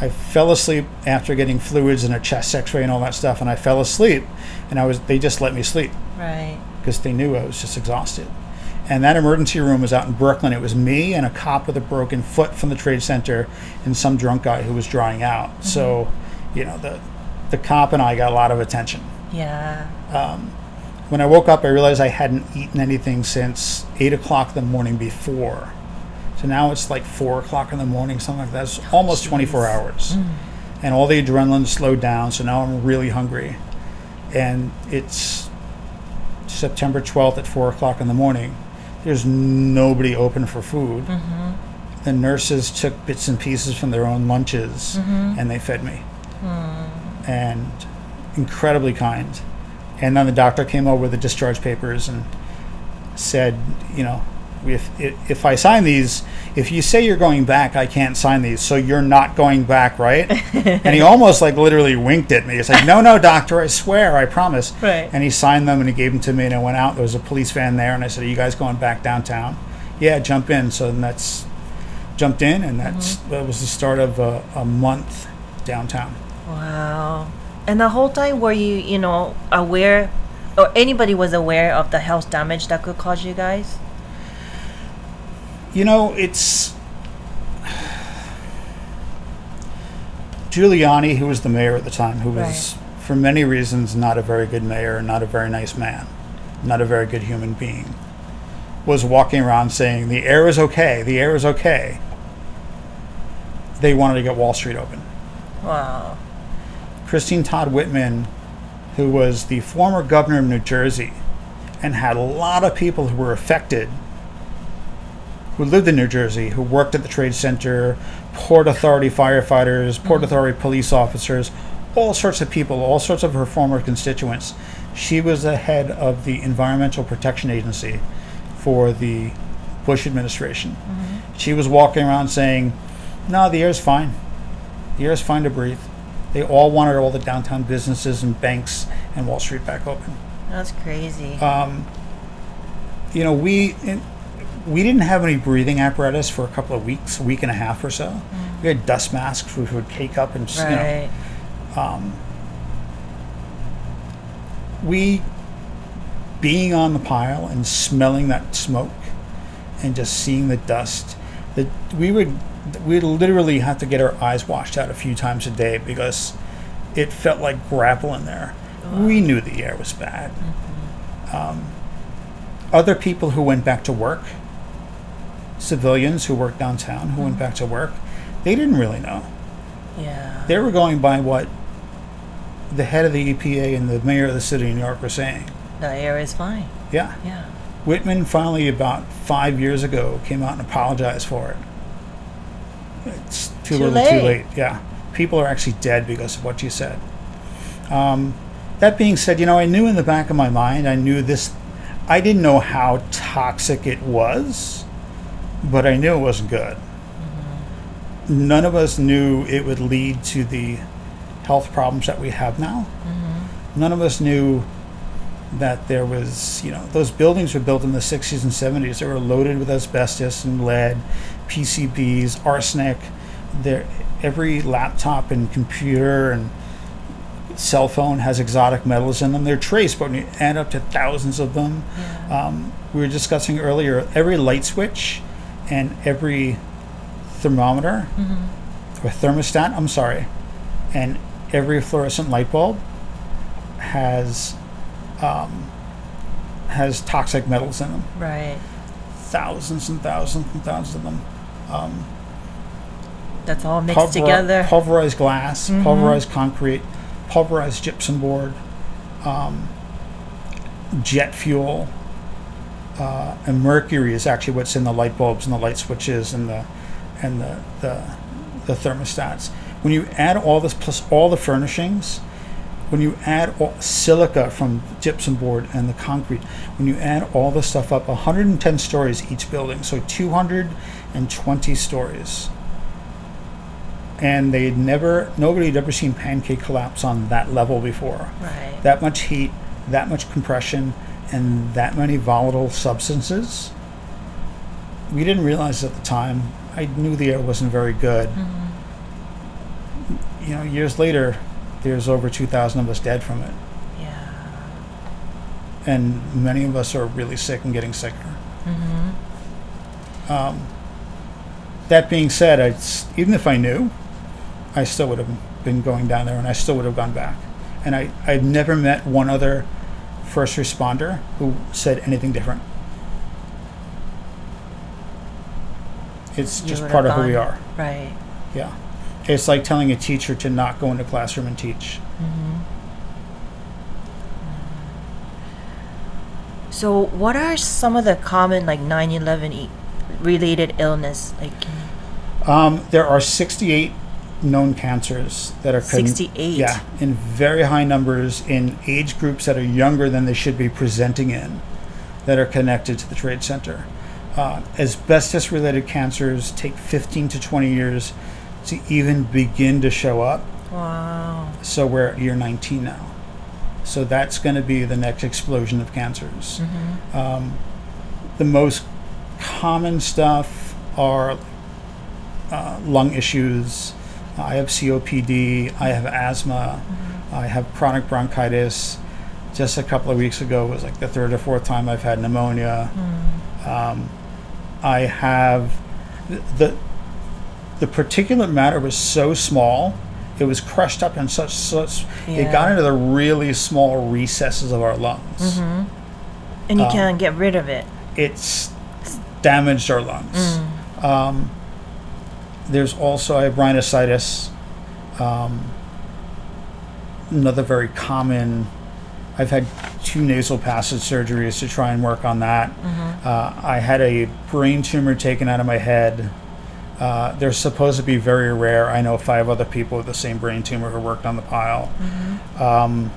I fell asleep after getting fluids and a chest X-ray and all that stuff, and I fell asleep, and I was. They just let me sleep Right. because they knew I was just exhausted. And that emergency room was out in Brooklyn. It was me and a cop with a broken foot from the trade center and some drunk guy who was drying out. So, mm-hmm. you know, the the cop and I got a lot of attention. Yeah. Um, When I woke up, I realized I hadn't eaten anything since eight o'clock the morning before. So now it's like four o'clock in the morning, something like that. It's almost 24 hours. Hmm. And all the adrenaline slowed down. So now I'm really hungry. And it's September 12th at four o'clock in the morning. There's nobody open for food. Mm-hmm. The nurses took bits and pieces from their own lunches mm-hmm. and they fed me. Hmm. And incredibly kind. And then the doctor came over with the discharge papers and said, you know, if if I sign these, if you say you're going back, I can't sign these. So you're not going back, right? [laughs] and he almost like literally winked at me. He's like, no, no, doctor, I swear, I promise. Right. And he signed them and he gave them to me, and I went out. There was a police van there, and I said, are you guys going back downtown? Yeah, jump in. So then that's jumped in, and that's mm-hmm. that was the start of a, a month downtown. Wow. And the whole time were you, you know, aware or anybody was aware of the health damage that could cause you guys? You know, it's Giuliani, who was the mayor at the time, who was, for many reasons, not a very good mayor, not a very nice man, not a very good human being, was walking around saying, The air is okay, the air is okay. They wanted to get Wall Street open. Wow. Christine Todd Whitman, who was the former governor of New Jersey and had a lot of people who were affected who lived in New Jersey, who worked at the Trade Center, Port Authority firefighters, Port mm-hmm. Authority police officers, all sorts of people, all sorts of her former constituents. She was the head of the Environmental Protection Agency for the Bush administration. Mm-hmm. She was walking around saying, No, the air's fine. The air's fine to breathe. They all wanted all the downtown businesses and banks and Wall Street back open. That's crazy. Um, you know, we in, we didn't have any breathing apparatus for a couple of weeks, a week and a half or so. Mm. We had dust masks which would cake up and you know, right. Um, we being on the pile and smelling that smoke and just seeing the dust that we would we'd literally had to get our eyes washed out a few times a day because it felt like gravel in there we knew the air was bad um, other people who went back to work civilians who worked downtown who went back to work they didn't really know yeah. they were going by what the head of the EPA and the mayor of the city of New York were saying. The air is fine. Yeah. Yeah. Whitman finally, about five years ago, came out and apologized for it. It's too, Too little, too late. late. Yeah. People are actually dead because of what you said. Um, that being said, you know, I knew in the back of my mind, I knew this, I didn't know how toxic it was, but I knew it wasn't good. None of us knew it would lead to the health problems that we have now. None of us knew that there was, you know, those buildings were built in the 60s and 70s. They were loaded with asbestos and lead, PCBs, arsenic. There, every laptop and computer and cell phone has exotic metals in them. They're traced, but when you add up to thousands of them, um, we were discussing earlier, every light switch and every thermometer or thermostat, I'm sorry, and every fluorescent light bulb has um, has toxic metals in them. Right. Thousands and thousands and thousands of them. That's all mixed Pulver- together. Pulverized glass, pulverized concrete, pulverized gypsum board, um, jet fuel, uh, and mercury is actually what's in the light bulbs and the light switches and the and the the, the thermostats. When you add all this plus all the furnishings, when you add all, silica from gypsum board and the concrete, when you add all this stuff up, 110 stories each building, so 220 stories and they'd never nobody had ever seen pancake collapse on that level before. Right. That much heat, that much compression, and that many volatile substances. We didn't realize at the time. I knew the air wasn't very good. You know, years later, there's over 2,000 of us dead from it, yeah. and many of us are really sick and getting sicker. Mm-hmm. Um, that being said, I, s- even if I knew, I still would have been going down there, and I still would have gone back. And I, I've never met one other first responder who said anything different. It's You just would part have of who we gone- are. Right. Yeah. It's like telling a teacher to not go into classroom and teach. Mm-hmm. So, what are some of the common like 9/11 e- related illness? Like Um, there are 68 known cancers that are 68? Yeah, in very high numbers in age groups that are younger than they should be presenting in, that are connected to the trade center. Uh, asbestos-related cancers take 15 to 20 years to even begin to show up. wow. So we're at year 19 now. So that's going to be the next explosion of cancers. Um, the most common stuff are uh, lung issues. I have COPD. I have asthma. I have chronic bronchitis. Just a couple of weeks ago was like the third or fourth time I've had pneumonia. Um, I have the the particulate matter was so small. It was crushed up in such such. It got into the really small recesses of our lungs. And you Um, can't get rid of it. It's damaged our lungs. Um, there's also I have rhinosinusitis. Um, another very common. I've had two nasal passage surgeries to try and work on that. Uh, I had a brain tumor taken out of my head. Uh, they're supposed to be very rare. I know five other people with the same brain tumor who worked on the pile. Um,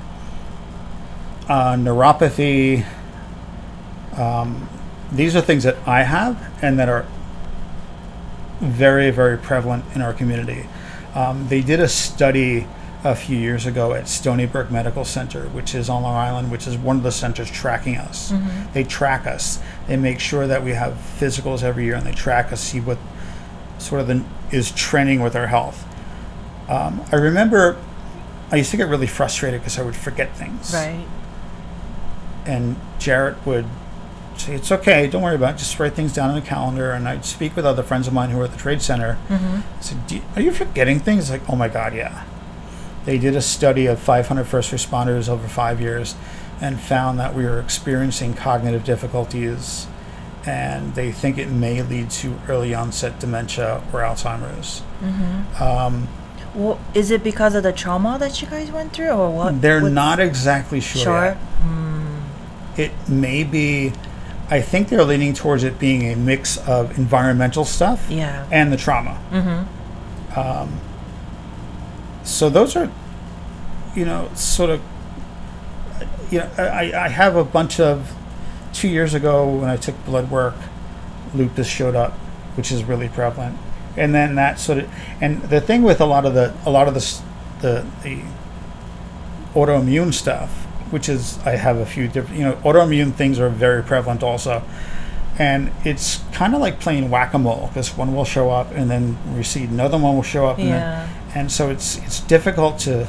uh, neuropathy. Um, these are things that I have and that are very, very prevalent in our community. Um, they did a study a few years ago at Stony Brook Medical Center, which is on Long Island, which is one of the centers tracking us. They track us. They make sure that we have physicals every year, and they track us, see what sort of the, is trending with our health. Um, I remember I used to get really frustrated because I would forget things Right. and Jarrett would say, "It's okay, don't worry about it. Just write things down in the calendar." And I'd speak with other friends of mine who were at the trade center. Mm-hmm. I said, you, "Are you forgetting things?" Like, "Oh my God, yeah." They did a study of 500 first responders over five years, and found that we were experiencing cognitive difficulties, and they think it may lead to early onset dementia or Alzheimer's. Mm-hmm. Um, Well, is it because of the trauma that you guys went through, or what? they're what's- not exactly sure. sure. yet. Mm. it may be i think they're leaning towards it being a mix of environmental stuff Yeah. and the trauma Mm-hmm. um, so those are you know sort of you know I, I have a bunch of two years ago when i took blood work lupus showed up which is really prevalent and then that sort of and the thing with a lot of the a lot of the the, the autoimmune stuff which is i have a few different you know autoimmune things are very prevalent also. And it's kind of like playing whack-a-mole because one will show up and then recede another one will show up and then Yeah. and so it's it's difficult to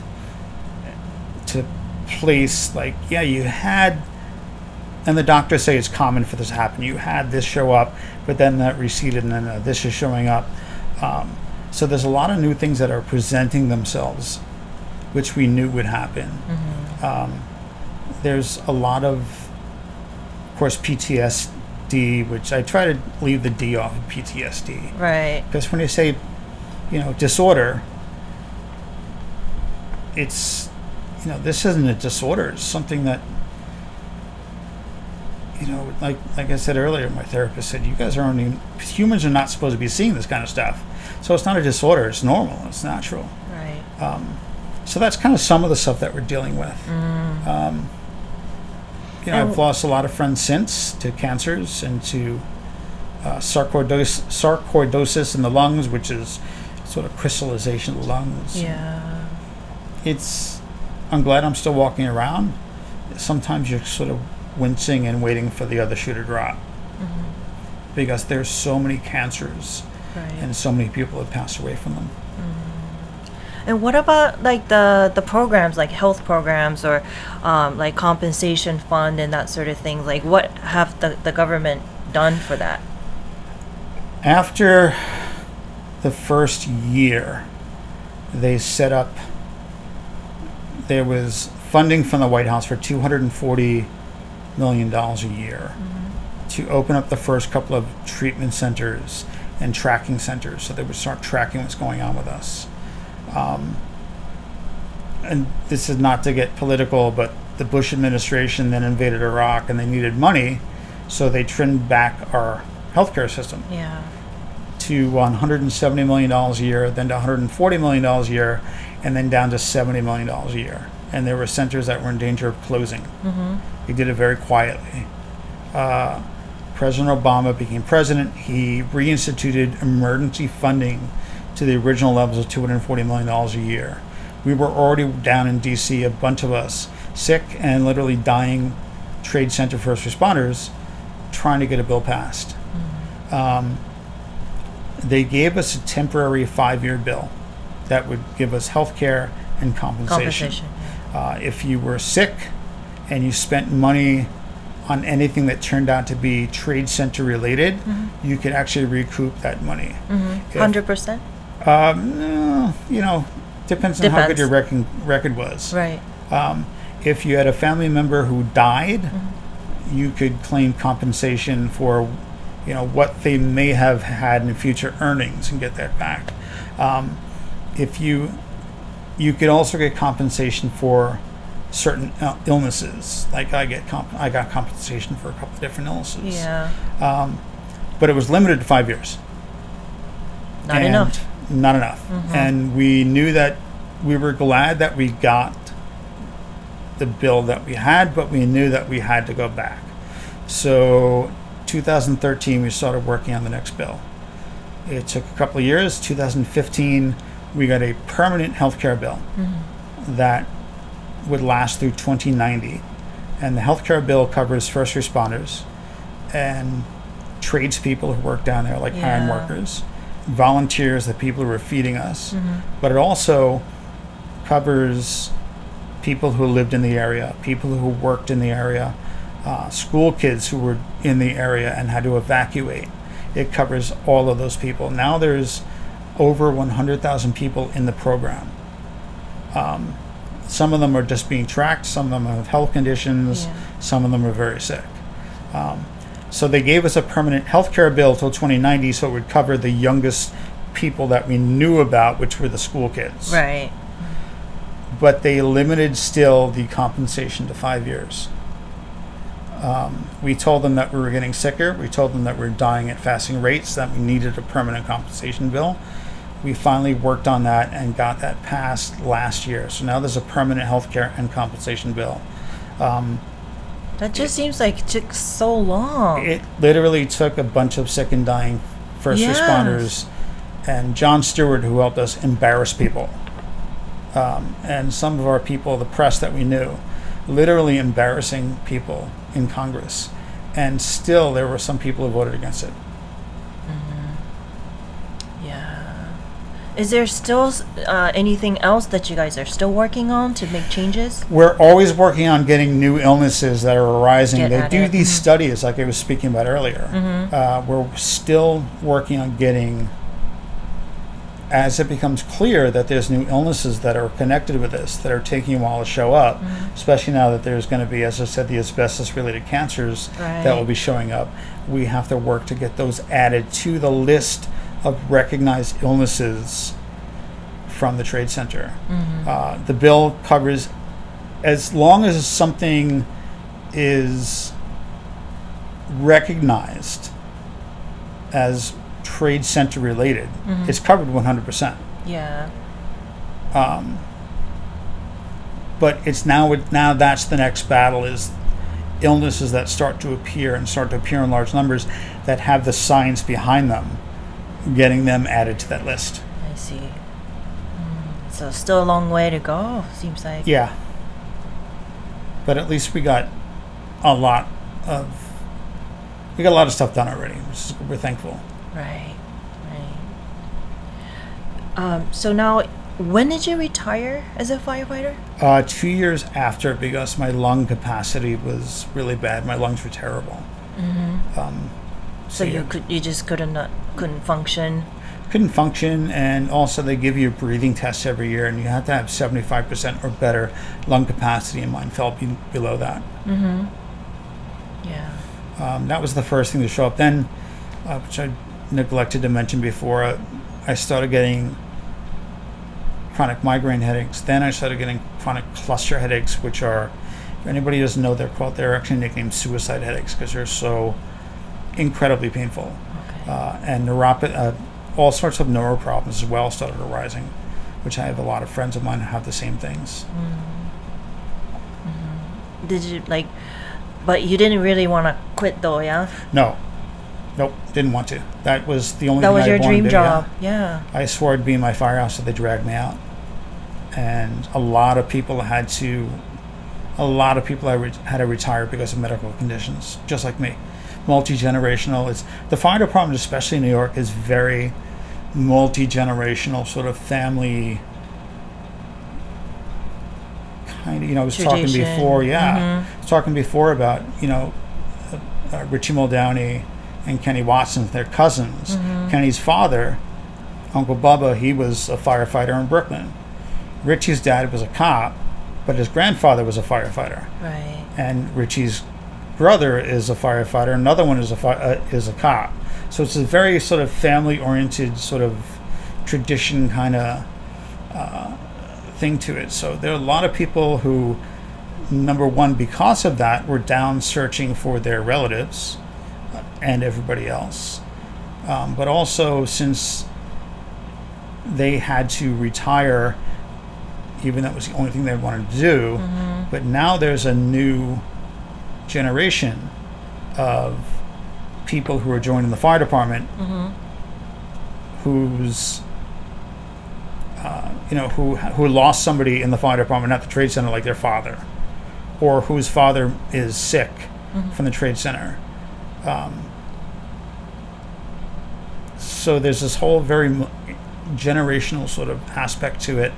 to place like yeah you had and the doctors say it's common for this to happen. You had this show up but then that receded and then uh, this is showing up. Um, so there's a lot of new things that are presenting themselves which we knew would happen. Um, there's a lot of of course ptsd which i try to leave the d off of ptsd Right. because when you say, you know, disorder, it's, you know, this isn't a disorder. It's something that, you know, like like I said earlier, my therapist said, you guys are only humans are not supposed to be seeing this kind of stuff. So it's not a disorder. It's normal. It's natural. Right. Um, so that's kind of some of the stuff that we're dealing with. Um, you know, I've lost a lot of friends since to cancers and to uh, sarcoidosis, sarcoidosis in the lungs, which is sort of crystallization of the lungs. Yeah. It's. I'm glad I'm still walking around. Sometimes you're sort of wincing and waiting for the other shoe to drop because there's so many cancers Right. and so many people have passed away from them. And what about like the the programs, like health programs or um, like compensation fund and that sort of thing? Like, what have the the government done for that? After the first year, they set up. There was funding from the White House for two hundred and forty million dollars a year to open up the first couple of treatment centers and tracking centers, so they would start tracking what's going on with us. Um, and this is not to get political, but the Bush administration then invaded Iraq and they needed money, so they trimmed back our healthcare system Yeah. to $170 million a year, then to $140 million a year, and then down to $70 million a year. And there were centers that were in danger of closing. Mm-hmm. He did it very quietly. Uh, President Obama became president. He reinstituted emergency funding to the original levels of $240 million a year. We were already down in D.C., a bunch of us, sick and literally dying trade center first responders, trying to get a bill passed. Um, they gave us a temporary five year bill that would give us health care and compensation. Compensation. Uh, if you were sick and you spent money on anything that turned out to be trade center related, you could actually recoup that money. If- Hundred percent. Um, you know, depends on how good your record, record was. Right. Um, if you had a family member who died, you could claim compensation for, you know, what they may have had in future earnings and get that back. Um, if you, you could also get compensation for certain illnesses. Like I get comp- I got compensation for a couple of different illnesses. Yeah. Um, but it was limited to five years. Not And enough. Mm-hmm. Not enough. And we knew that we were glad that we got the bill that we had, but we knew that we had to go back. So 2013, we started working on the next bill. It took a couple of years. 2015, we got a permanent health care bill that would last through 2090. And the health care bill covers first responders and tradespeople who work down there, like iron workers, volunteers, the people who are feeding us. But it also covers people who lived in the area, people who worked in the area, uh, school kids who were in the area and had to evacuate. It covers all of those people. Now there's over 100,000 people in the program. Um, some of them are just being tracked, some of them have health conditions, Yeah. some of them are very sick. Um, so they gave us a permanent health care bill till 2090 so it would cover the youngest people that we knew about, which were the school kids Right. but they limited still the compensation to five years. Um, we told them that we were getting sicker. We told them that we are dying at fasting rates, that we needed a permanent compensation bill. We finally worked on that and got that passed last year. So now there's a permanent health care and compensation bill. Um, That just seems like it took so long. it literally took a bunch of sick and dying first Yes. responders and Jon Stewart, who helped us embarrass people, um, and some of our people, the press that we knew, literally embarrassing people in Congress. And still, there were some people who voted against it. yeah. Is there still uh, anything else that you guys are still working on to make changes? We're always working on getting new illnesses that are arising. Get they do it. these Mhm. studies, like I was speaking about earlier. Uh, we're still working on getting, as it becomes clear that there's new illnesses that are connected with this that are taking a while to show up, especially now that there's going to be, as I said, the asbestos-related cancers that will be showing up. We have to work to get those added to the list of recognized illnesses from the trade center. Uh, the bill covers as long as something is recognized as trade center related, it's covered 100%. Yeah. Um, but it's now now that's the next battle is illnesses that start to appear and start to appear in large numbers that have the science behind them, getting them added to that list. I see. Mm, so still a long way to go. Seems like. Yeah. But at least we got a lot of we got a lot of stuff done already. Which is, we're thankful. Right. Right. Um. So now, when did you retire as a firefighter? Uh, two years after, because my lung capacity was really bad. My lungs were terrible. Mm-hmm. Um, So you could you just couldn't not couldn't function. couldn't function, and also they give you breathing tests every year, and you have to have seventy five percent or better lung capacity. And mine fell be- below that. Mm-hmm. Yeah. Um, that was the first thing to show up. Then, uh, which I neglected to mention before, uh, I started getting chronic migraine headaches. Then I started getting chronic cluster headaches, which are, if anybody doesn't know, they're called, they're actually nicknamed suicide headaches because they're so incredibly painful. Okay. Uh, and neuropa- uh, all sorts of neuro problems as well started arising, which I have a lot of friends of mine who have the same things. Did you like? But you didn't really want to quit though, yeah. No, nope, didn't want to. That was the only That was I your dream do, yeah. job. Yeah. I swore I'd be in my firehouse, so they dragged me out. And a lot of people had to, a lot of people had to retire because of medical conditions, just like me. Multi generational. It's the fire department, especially in New York, is very multi generational, sort of family. Kind of, you know, I was talking before, yeah, Mhm. I was talking before about you know, uh, uh, Richie Muldowney and Kenny Watson, they're cousins. Kenny's father, Uncle Bubba, he was a firefighter in Brooklyn. Richie's dad was a cop, but his grandfather was a firefighter. Right. And Richie's brother is a firefighter. Another one is a fi- uh, is a cop. So it's a very sort of family oriented sort of tradition kind of uh, thing to it. So there are a lot of people who, number one, because of that, were down searching for their relatives uh, and everybody else. Um, but also since they had to retire, even that was the only thing they wanted to do. But now there's a new generation of people who are joining the fire department who's uh, you know who who lost somebody in the fire department at the trade center like their father or whose father is sick from the trade center. Um, so there's this whole very generational sort of aspect to it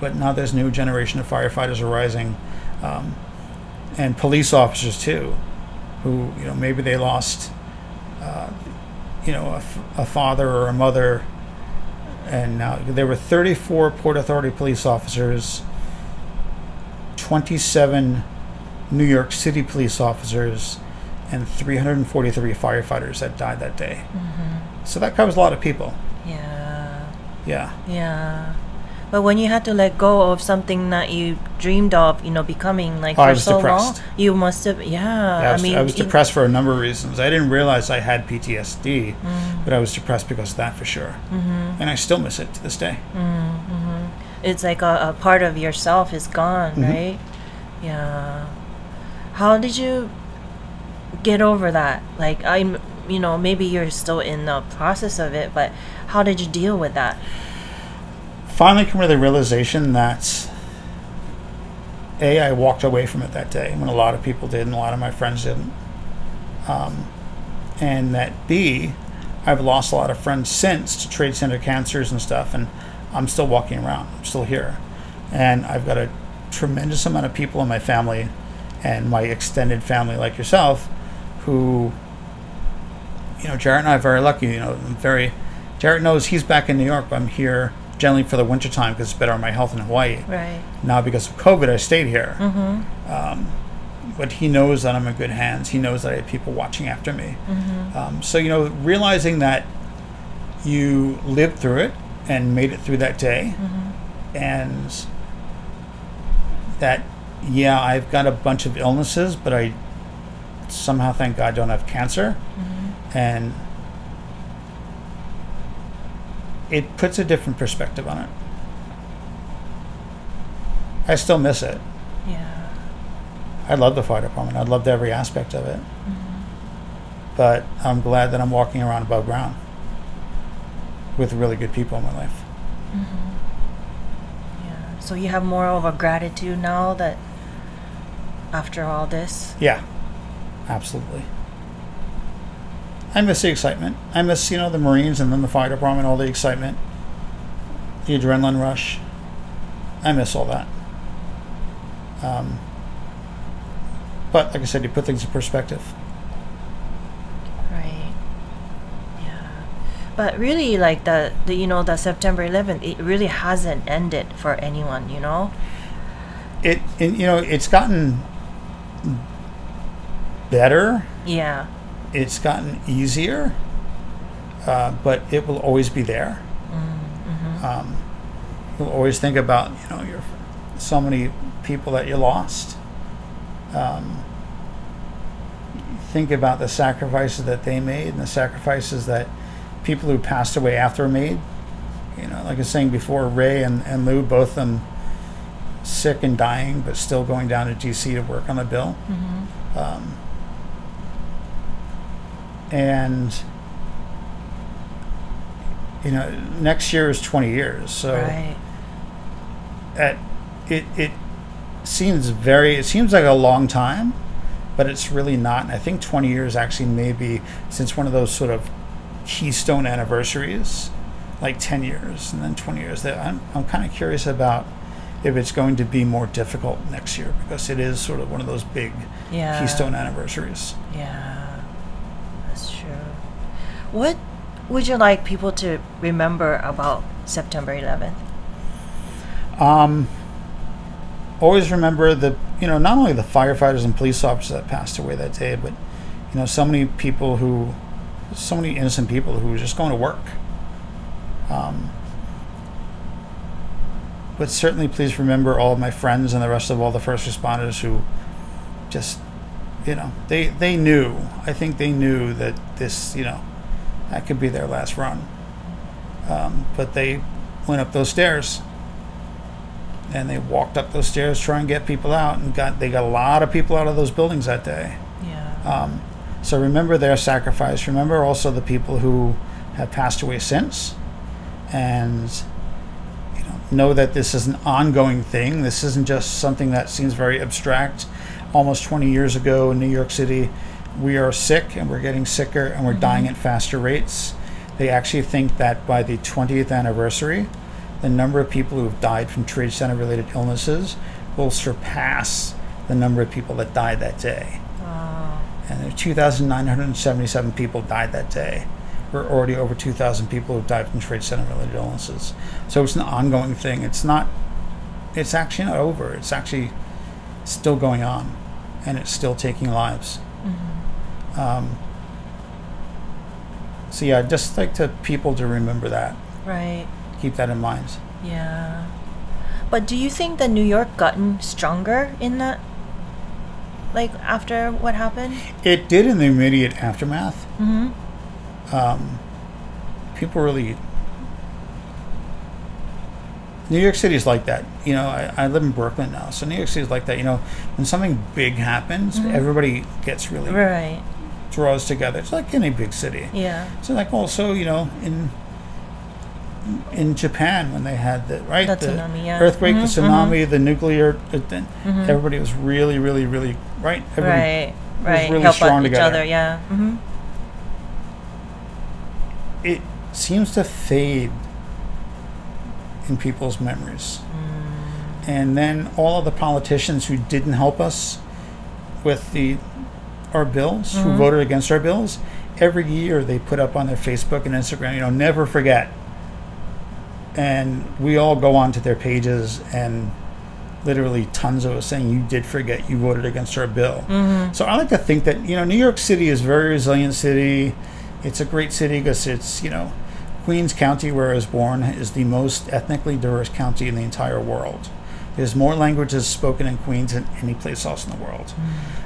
but now there's a new generation of firefighters arising. Um, and police officers too who you know maybe they lost uh, you know a, f- a father or a mother. And now there were 34 port authority police officers 27 new york city police officers and 343 firefighters that died that day. So that covers a lot of people. Yeah. yeah. Yeah. But when you had to let go of something that you dreamed of, you know, becoming like Oh, I for was so depressed. long, you must have. Yeah. I was, I mean, I was depressed for a number of reasons. I didn't realize I had PTSD, Mm. but I was depressed because of that for sure. Mm-hmm. And I still miss it to this day. it's like a, a part of yourself is gone, Mhm. right? Yeah. How did you get over that? Like, I'm, you know, maybe you're still in the process of it, but how did you deal with that? Finally, come to the realization that a I walked away from it that day when a lot of people did, and a lot of my friends didn't. Um, and that b I've lost a lot of friends since to trade center cancers and stuff, and I'm still walking around. I'm still here, and I've got a tremendous amount of people in my family and my extended family, like yourself, who, you know, Jarrett and I are very lucky. You know, I'm very. Jarrett knows he's back in New York, but I'm here generally for the winter time because it's better on my health in Hawaii. Right. Now because of COVID, I stayed here. Mm-hmm. Um, but he knows that I'm in good hands. He knows that I have people watching after me. Mm-hmm. Um, so you know, realizing that you lived through it and made it through that day, Mm-hmm. and that yeah, I've got a bunch of illnesses, but I somehow, thank God, don't have cancer, Mm-hmm. and it puts a different perspective on it. I still miss it. Yeah. I love the fire department. I loved every aspect of it. Mm-hmm. But I'm glad that I'm walking around above ground with really good people in my life. Mm-hmm. Yeah. So you have more of a gratitude now that after all this. Yeah, absolutely. I miss the excitement. I miss, you know, the Marines and then the fire department, all the excitement, the adrenaline rush. I miss all that. Um, but like I said, you put things in perspective. Right. Yeah. But really, like the, the you know the September 11th, it really hasn't ended for anyone. You know. It, and, you know, it's gotten better. Yeah. It's gotten easier, uh, but it will always be there. Um, you'll always think about, you know, your so many people that you lost. Um, think about the sacrifices that they made and the sacrifices that people who passed away after made. You know, like I was saying before, Ray and, and Lou, both of them sick and dying, but still going down to DC to work on the bill. Um, and you know, next year is 20 years, so Right. at it it seems very it seems like a long time but it's really not and i think 20 years actually maybe since one of those sort of keystone anniversaries like 10 years and then 20 years that i'm, I'm kind of curious about if it's going to be more difficult next year because it is sort of one of those big Yeah. keystone anniversaries Yeah. What would you like people to remember about September 11th? Um, always remember the you know not only the firefighters and police officers that passed away that day, but you know so many people who, so many innocent people who were just going to work. Um, but certainly, please remember all of my friends and the rest of all the first responders who just, you know, they they knew. I think they knew that this, you know, that could be their last run. Um, but they went up those stairs and they walked up those stairs trying to get people out and got they got a lot of people out of those buildings that day. Yeah. um, so remember their sacrifice. Remember also the people who have passed away since. And you know know that this is an ongoing thing. This isn't just something that seems very abstract. Almost 20 years ago in new york city we are sick and we're getting sicker and we're dying at mm-hmm. faster rates they actually think that by the 20th anniversary the number of people who have died from trade center related illnesses will surpass the number of people that died that day Wow. and there 2,977 people died that day. We're already over 2,000 people who've died from trade center related illnesses. So it's an ongoing thing. It's not, it's actually not over. It's actually still going on and it's still taking lives. Mm-hmm. Um, so yeah, just like to people to remember that. Right. Keep that in mind. Yeah. But do you think that New York gotten stronger in that? Like after what happened? It did in the immediate aftermath. Mm-hmm. um, people really New York City is like that. You know, I, I live in Brooklyn now, so New York City is like that. You know, when something big happens, everybody gets really Right. Draws together. It's like any big city. Yeah. So like also, you know, in in Japan when they had the right The tsunami, yeah. earthquake, Mhm, the tsunami, the nuclear, uh, then Mhm. everybody was really, really, really right. Everybody right. Right. really Help strong out each together. other. Yeah. Mm-hmm. it seems to fade in people's memories. And then all of the politicians who didn't help us with the our bills, who mm-hmm. voted against our bills, every year they put up on their Facebook and Instagram, you know, never forget. And we all go onto their pages and literally tons of us saying you did forget you voted against our bill. Mm-hmm. So I like to think that you know New York City is a very resilient city. It's a great city because it's you know Queens County, where I was born, is the most ethnically diverse county in the entire world. There's more languages spoken in Queens than any place else in the world.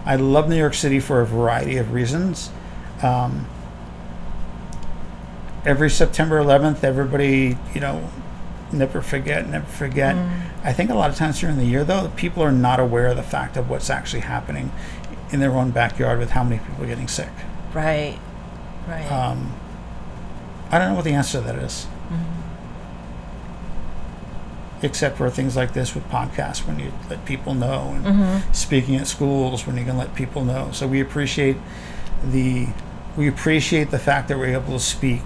I love New York City for a variety of reasons. Um, every September 11th, everybody, you know, never forget, never forget. I think a lot of times during the year, though, people are not aware of the fact of what's actually happening in their own backyard with how many people are getting sick. Right. Right. Um, I don't know what the answer to that is. Except for things like this with podcasts when you let people know and mm-hmm. speaking at schools when you can let people know. So we appreciate the we appreciate the fact that we're able to speak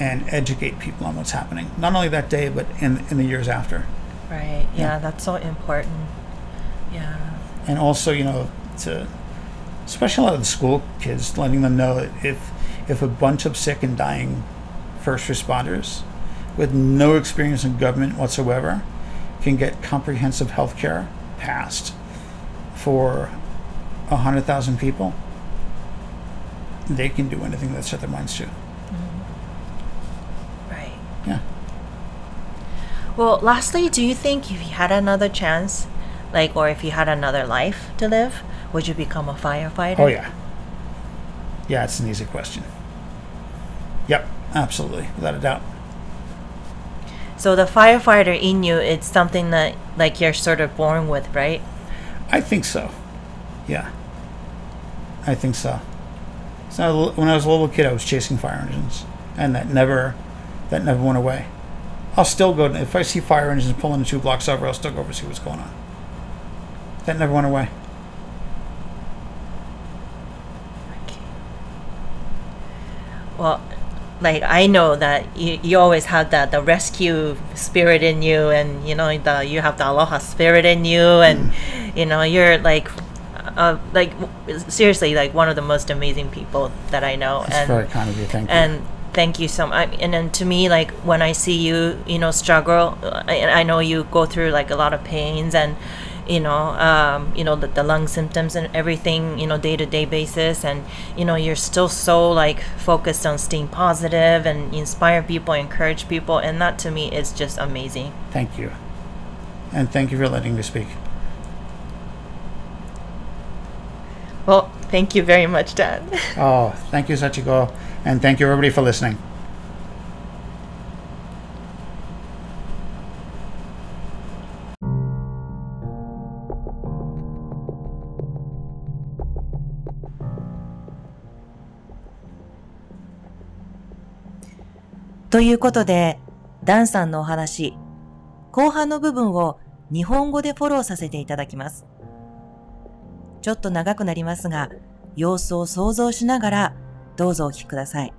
and educate people on what's happening, not only that day but in in the years after. Right. Yeah, Yeah. that's so important. Yeah. and also you know to especially a lot of the school kids letting them know that if if a bunch of sick and dying first responders with no experience in government whatsoever can get comprehensive health care passed for a hundred thousand people they can do anything they set their minds to. Mm-hmm. Right. yeah. Well, lastly, do you think if you had another chance, like, or if you had another life to live, would you become a firefighter? oh yeah. Yeah it's an easy question. Yep absolutely without a doubt So the firefighter in you, it's something that like you're sort of born with, right? I think so. Yeah. I think so. So when I was a little kid, I was chasing fire engines, and that never, that never went away. I'll still go if I see fire engines pulling two blocks over. I'll still go over and see what's going on. That never went away. Okay. Well, like I know that you, you always have that the rescue spirit in you, and you know the you have the aloha spirit in you, and you know you're like, uh, like seriously like one of the most amazing people that I know. That's and very kind of you. Thank you. and thank you so much and then to me like when i see you you know struggle I, I know you go through like a lot of pains and you know um, you know the, the lung symptoms and everything you know day to day basis and you know you're still so like focused on staying positive and inspire people encourage people and that to me is just amazing Thank you. And thank you for letting me speak. well thank you very much dad [laughs] Oh, thank you, Sachiko, and thank you everybody for listening. ということで、ダンさんのお話、後半の部分を日本語でフォローさせていただきます。ちょっと長くなりますが、様子を想像しながらどうぞお聞きください。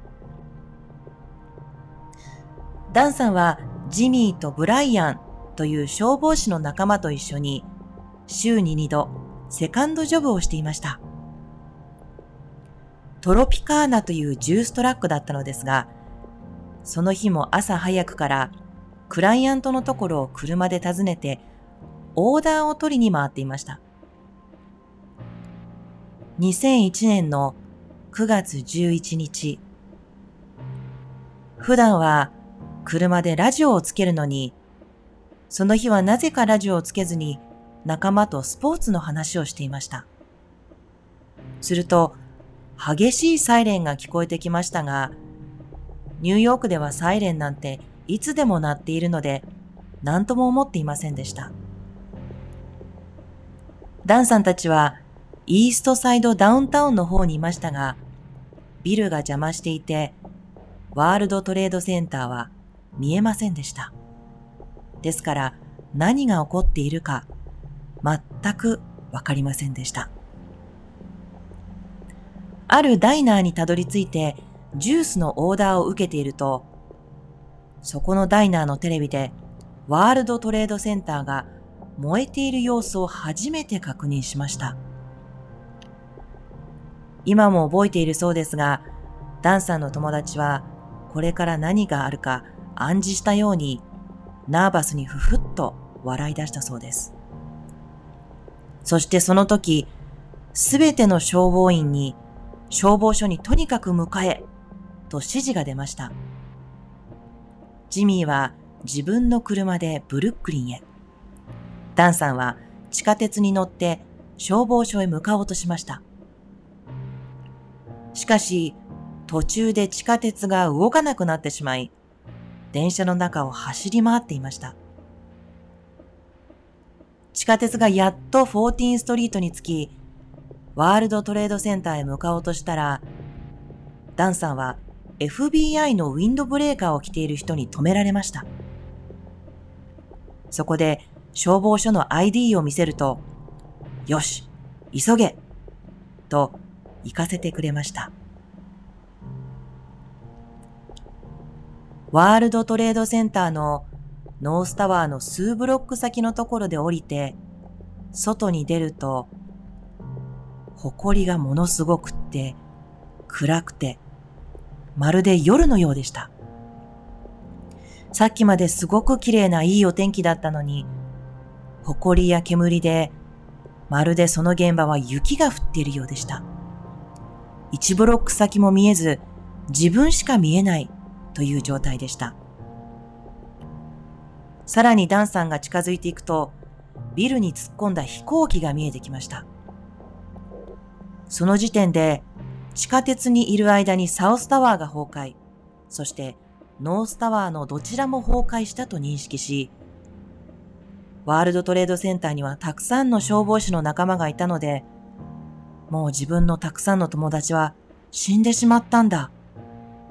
ダンさんはジミーとブライアンという消防士の仲間と一緒に週に2度セカンドジョブをしていました。トロピカーナというジューストラックだったのですが、その日も朝早くからクライアントのところを車で訪ねてオーダーを取りに回っていました。2001年の9月11日。普段は車でラジオをつけるのに、その日はなぜかラジオをつけずに仲間とスポーツの話をしていました。すると、激しいサイレンが聞こえてきましたが、ニューヨークではサイレンなんていつでも鳴っているので、何とも思っていませんでした。ダンさんたちはイーストサイドダウンタウンの方にいましたが、ビルが邪魔していて、ワールドトレードセンターは見えませんでした。ですから何が起こっているか全くわかりませんでした。あるダイナーにたどり着いてジュースのオーダーを受けていると、そこのダイナーのテレビでワールドトレードセンターが燃えている様子を初めて確認しました。今も覚えているそうですが、ダンさんの友達はこれから何があるか暗示したようにナーバスにふふっと笑い出したそうです。そしてその時、すべての消防員に消防署にとにかく向かえと指示が出ました。ジミーは自分の車でブルックリンへ。ダンさんは地下鉄に乗って消防署へ向かおうとしました。しかし、途中で地下鉄が動かなくなってしまい、電車の中を走り回っていました。地下鉄がやっと14ストリートに着き、ワールドトレードセンターへ向かおうとしたら、ダンさんは FBI のウィンドブレーカーを着ている人に止められました。そこで消防署の ID を見せると、よし、急げと行かせてくれました。ワールドトレードセンターのノースタワーの数ブロック先のところで降りて、外に出ると、埃がものすごくって、暗くて、まるで夜のようでした。さっきまですごく綺麗ないいお天気だったのに、埃や煙で、まるでその現場は雪が降っているようでした。1ブロック先も見えず、自分しか見えないという状態でした。さらにダンさんが近づいていくと、ビルに突っ込んだ飛行機が見えてきました。その時点で、地下鉄にいる間にサウスタワーが崩壊、そしてノースタワーのどちらも崩壊したと認識し、ワールドトレードセンターにはたくさんの消防士の仲間がいたので、もう自分のたくさんの友達は死んでしまったんだ、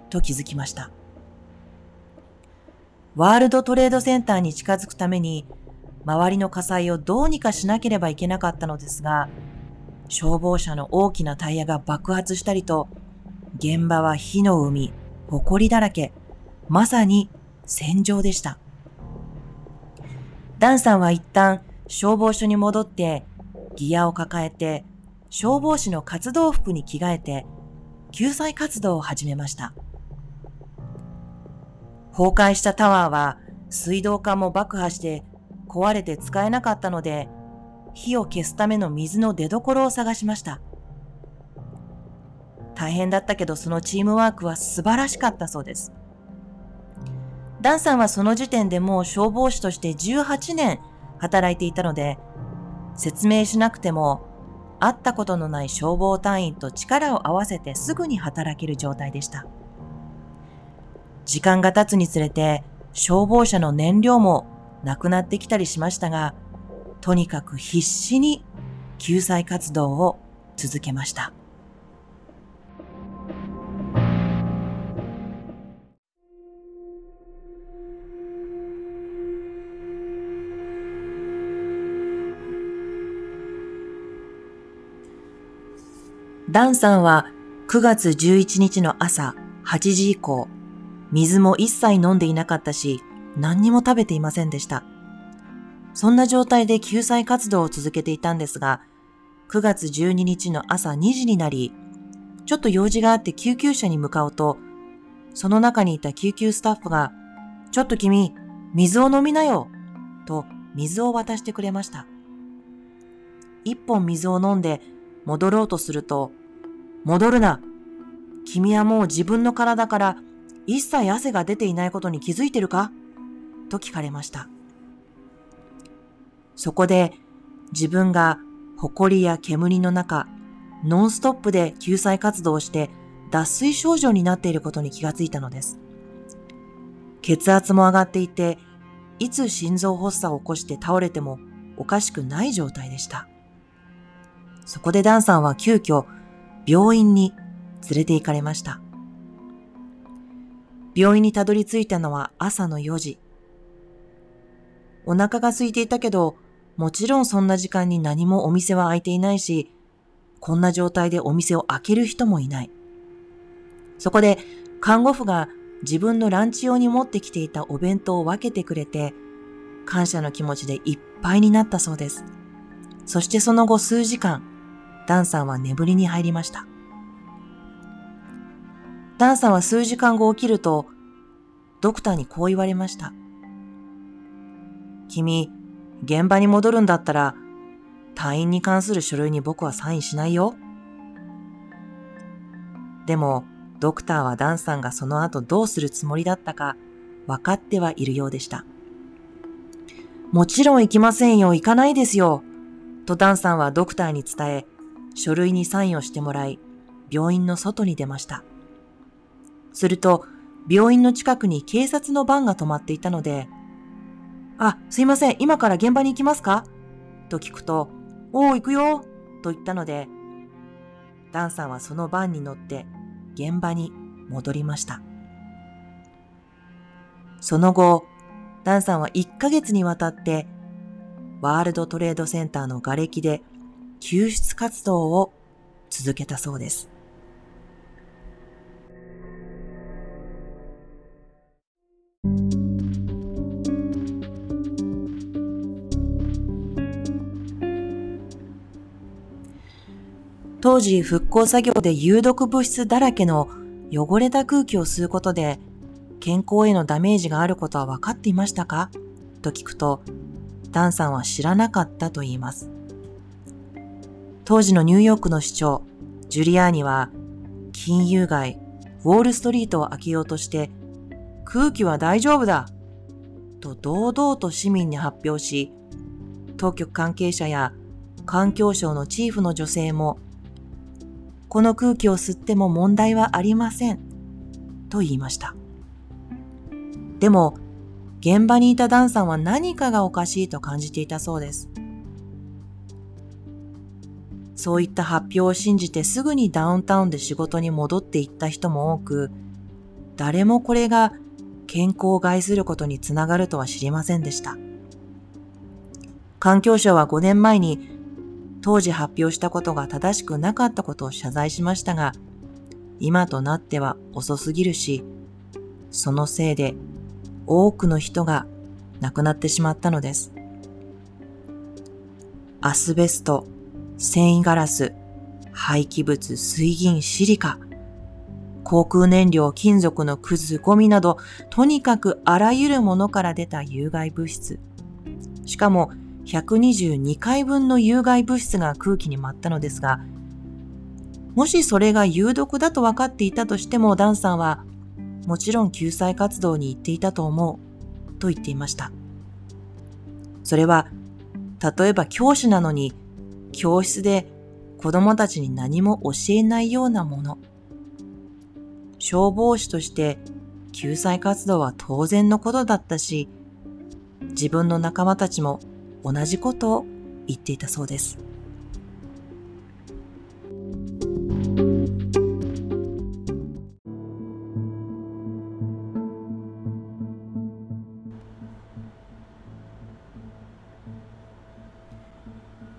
と気づきました。ワールドトレードセンターに近づくために、周りの火災をどうにかしなければいけなかったのですが、消防車の大きなタイヤが爆発したりと、現場は火の海、埃だらけ、まさに戦場でした。ダンさんは一旦消防署に戻ってギアを抱えて消防士の活動服に着替えて救済活動を始めました。崩壊したタワーは水道管も爆破して壊れて使えなかったので、火を消すための水の出所を探しました。大変だったけどそのチームワークは素晴らしかったそうです。ダンさんはその時点でもう消防士として18年働いていたので、説明しなくても会ったことのない消防隊員と力を合わせてすぐに働ける状態でした。時間が経つにつれて消防車の燃料もなくなってきたりしましたが、とにかく必死に救済活動を続けました。ダンさんは9月11日の朝8時以降、水も一切飲んでいなかったし、何にも食べていませんでした。そんな状態で救済活動を続けていたんですが、9月12日の朝2時になり、ちょっと用事があって救急車に向かうと、その中にいた救急スタッフが、ちょっと君、水を飲みなよと水を渡してくれました。一本水を飲んで戻ろうとすると、戻るな君はもう自分の体から一切汗が出ていないことに気づいてるか？と聞かれました。そこで自分が埃や煙の中、ノンストップで救済活動をして脱水症状になっていることに気がついたのです。血圧も上がっていて、いつ心臓発作を起こして倒れてもおかしくない状態でした。そこでダンさんは急遽病院に連れて行かれました。病院にたどり着いたのは朝の4時。お腹が空いていたけど、もちろんそんな時間に何もお店は開いていないし、こんな状態でお店を開ける人もいない。そこで看護婦が自分のランチ用に持ってきていたお弁当を分けてくれて、感謝の気持ちでいっぱいになったそうです。そしてその後数時間、ダンさんは眠りに入りました。ダンさんは数時間後起きると、ドクターにこう言われました。君、現場に戻るんだったら、退院に関する書類に僕はサインしないよ。でも、ドクターはダンさんがその後どうするつもりだったか分かってはいるようでした。もちろん行きませんよ、行かないですよ。とダンさんはドクターに伝え、書類にサインをしてもらい、病院の外に出ました。すると、病院の近くに警察のバンが止まっていたので、あ、すいません、今から現場に行きますか？と聞くと、おお、行くよと言ったので、ダンさんはそのバンに乗って現場に戻りました。その後、ダンさんは1ヶ月にわたってワールドトレードセンターの瓦礫で救出活動を続けたそうです。当時復興作業で有毒物質だらけの汚れた空気を吸うことで健康へのダメージがあることは分かっていましたか？と聞くと、ダンさんは知らなかったと言います。当時のニューヨークの市長、ジュリアーニは、金融街、ウォールストリートを開けようとして、空気は大丈夫だと堂々と市民に発表し、当局関係者や環境省のチーフの女性も、この空気を吸っても問題はありませんと言いました。でも、現場にいたダンさんは何かがおかしいと感じていたそうです。そういった発表を信じてすぐにダウンタウンで仕事に戻っていった人も多く、誰もこれが健康を害することにつながるとは知りませんでした。環境省は5年前に当時発表したことが正しくなかったことを謝罪しましたが、今となっては遅すぎるし、そのせいで多くの人が亡くなってしまったのです。アスベスト、繊維ガラス、廃棄物、水銀、シリカ、航空燃料、金属のくず、ゴミなど、とにかくあらゆるものから出た有害物質。しかも、122回分の有害物質が空気に舞ったのですが、もしそれが有毒だと分かっていたとしても、ダンさんはもちろん救済活動に行っていたと思うと言っていました。それは、例えば教師なのに、教室で子供たちに何も教えないようなもの。消防士として救済活動は当然のことだったし、自分の仲間たちも同じことを言っていたそうです。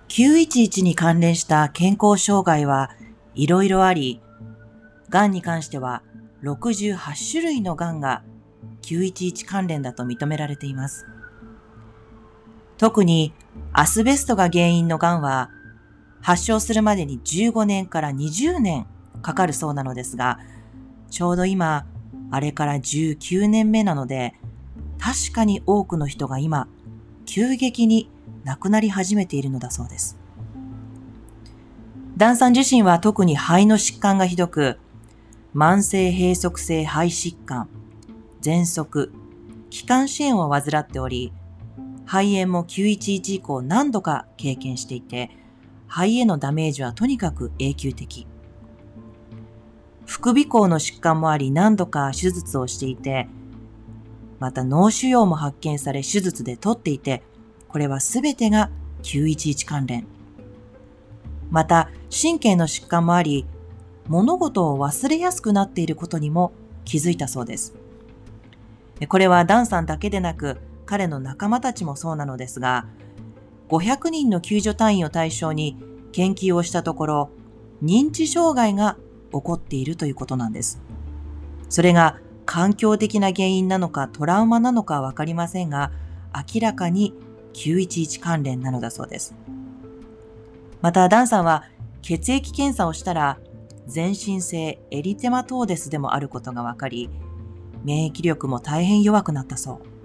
911に関連した健康障害はいろいろあり、癌に関しては68種類の癌が911関連だと認められています。特にアスベストが原因の癌は発症するまでに15年から20年かかるそうなのですが、ちょうど今、あれから19年目なので、確かに多くの人が今、急激に亡くなり始めているのだそうです。ダンさん自身は特に肺の疾患がひどく、慢性閉塞性肺疾患、喘息、気管支炎を患っており、肺炎も911以降何度か経験していて、肺へのダメージはとにかく永久的。副鼻孔の疾患もあり何度か手術をしていて、また脳腫瘍も発見され手術で取っていて、これはすべてが911関連。また、神経の疾患もあり、物事を忘れやすくなっていることにも気づいたそうです。これはダンさんだけでなく、彼の仲間たちもそうなのですが、500人の救助隊員を対象に研究をしたところ、認知障害が起こっているということなんです。それが環境的な原因なのかトラウマなのかわかりませんが、明らかに911関連なのだそうです。また、ダンさんは血液検査をしたら、全身性エリテマトーデスでもあることが分かり、免疫力も大変弱くなったそう。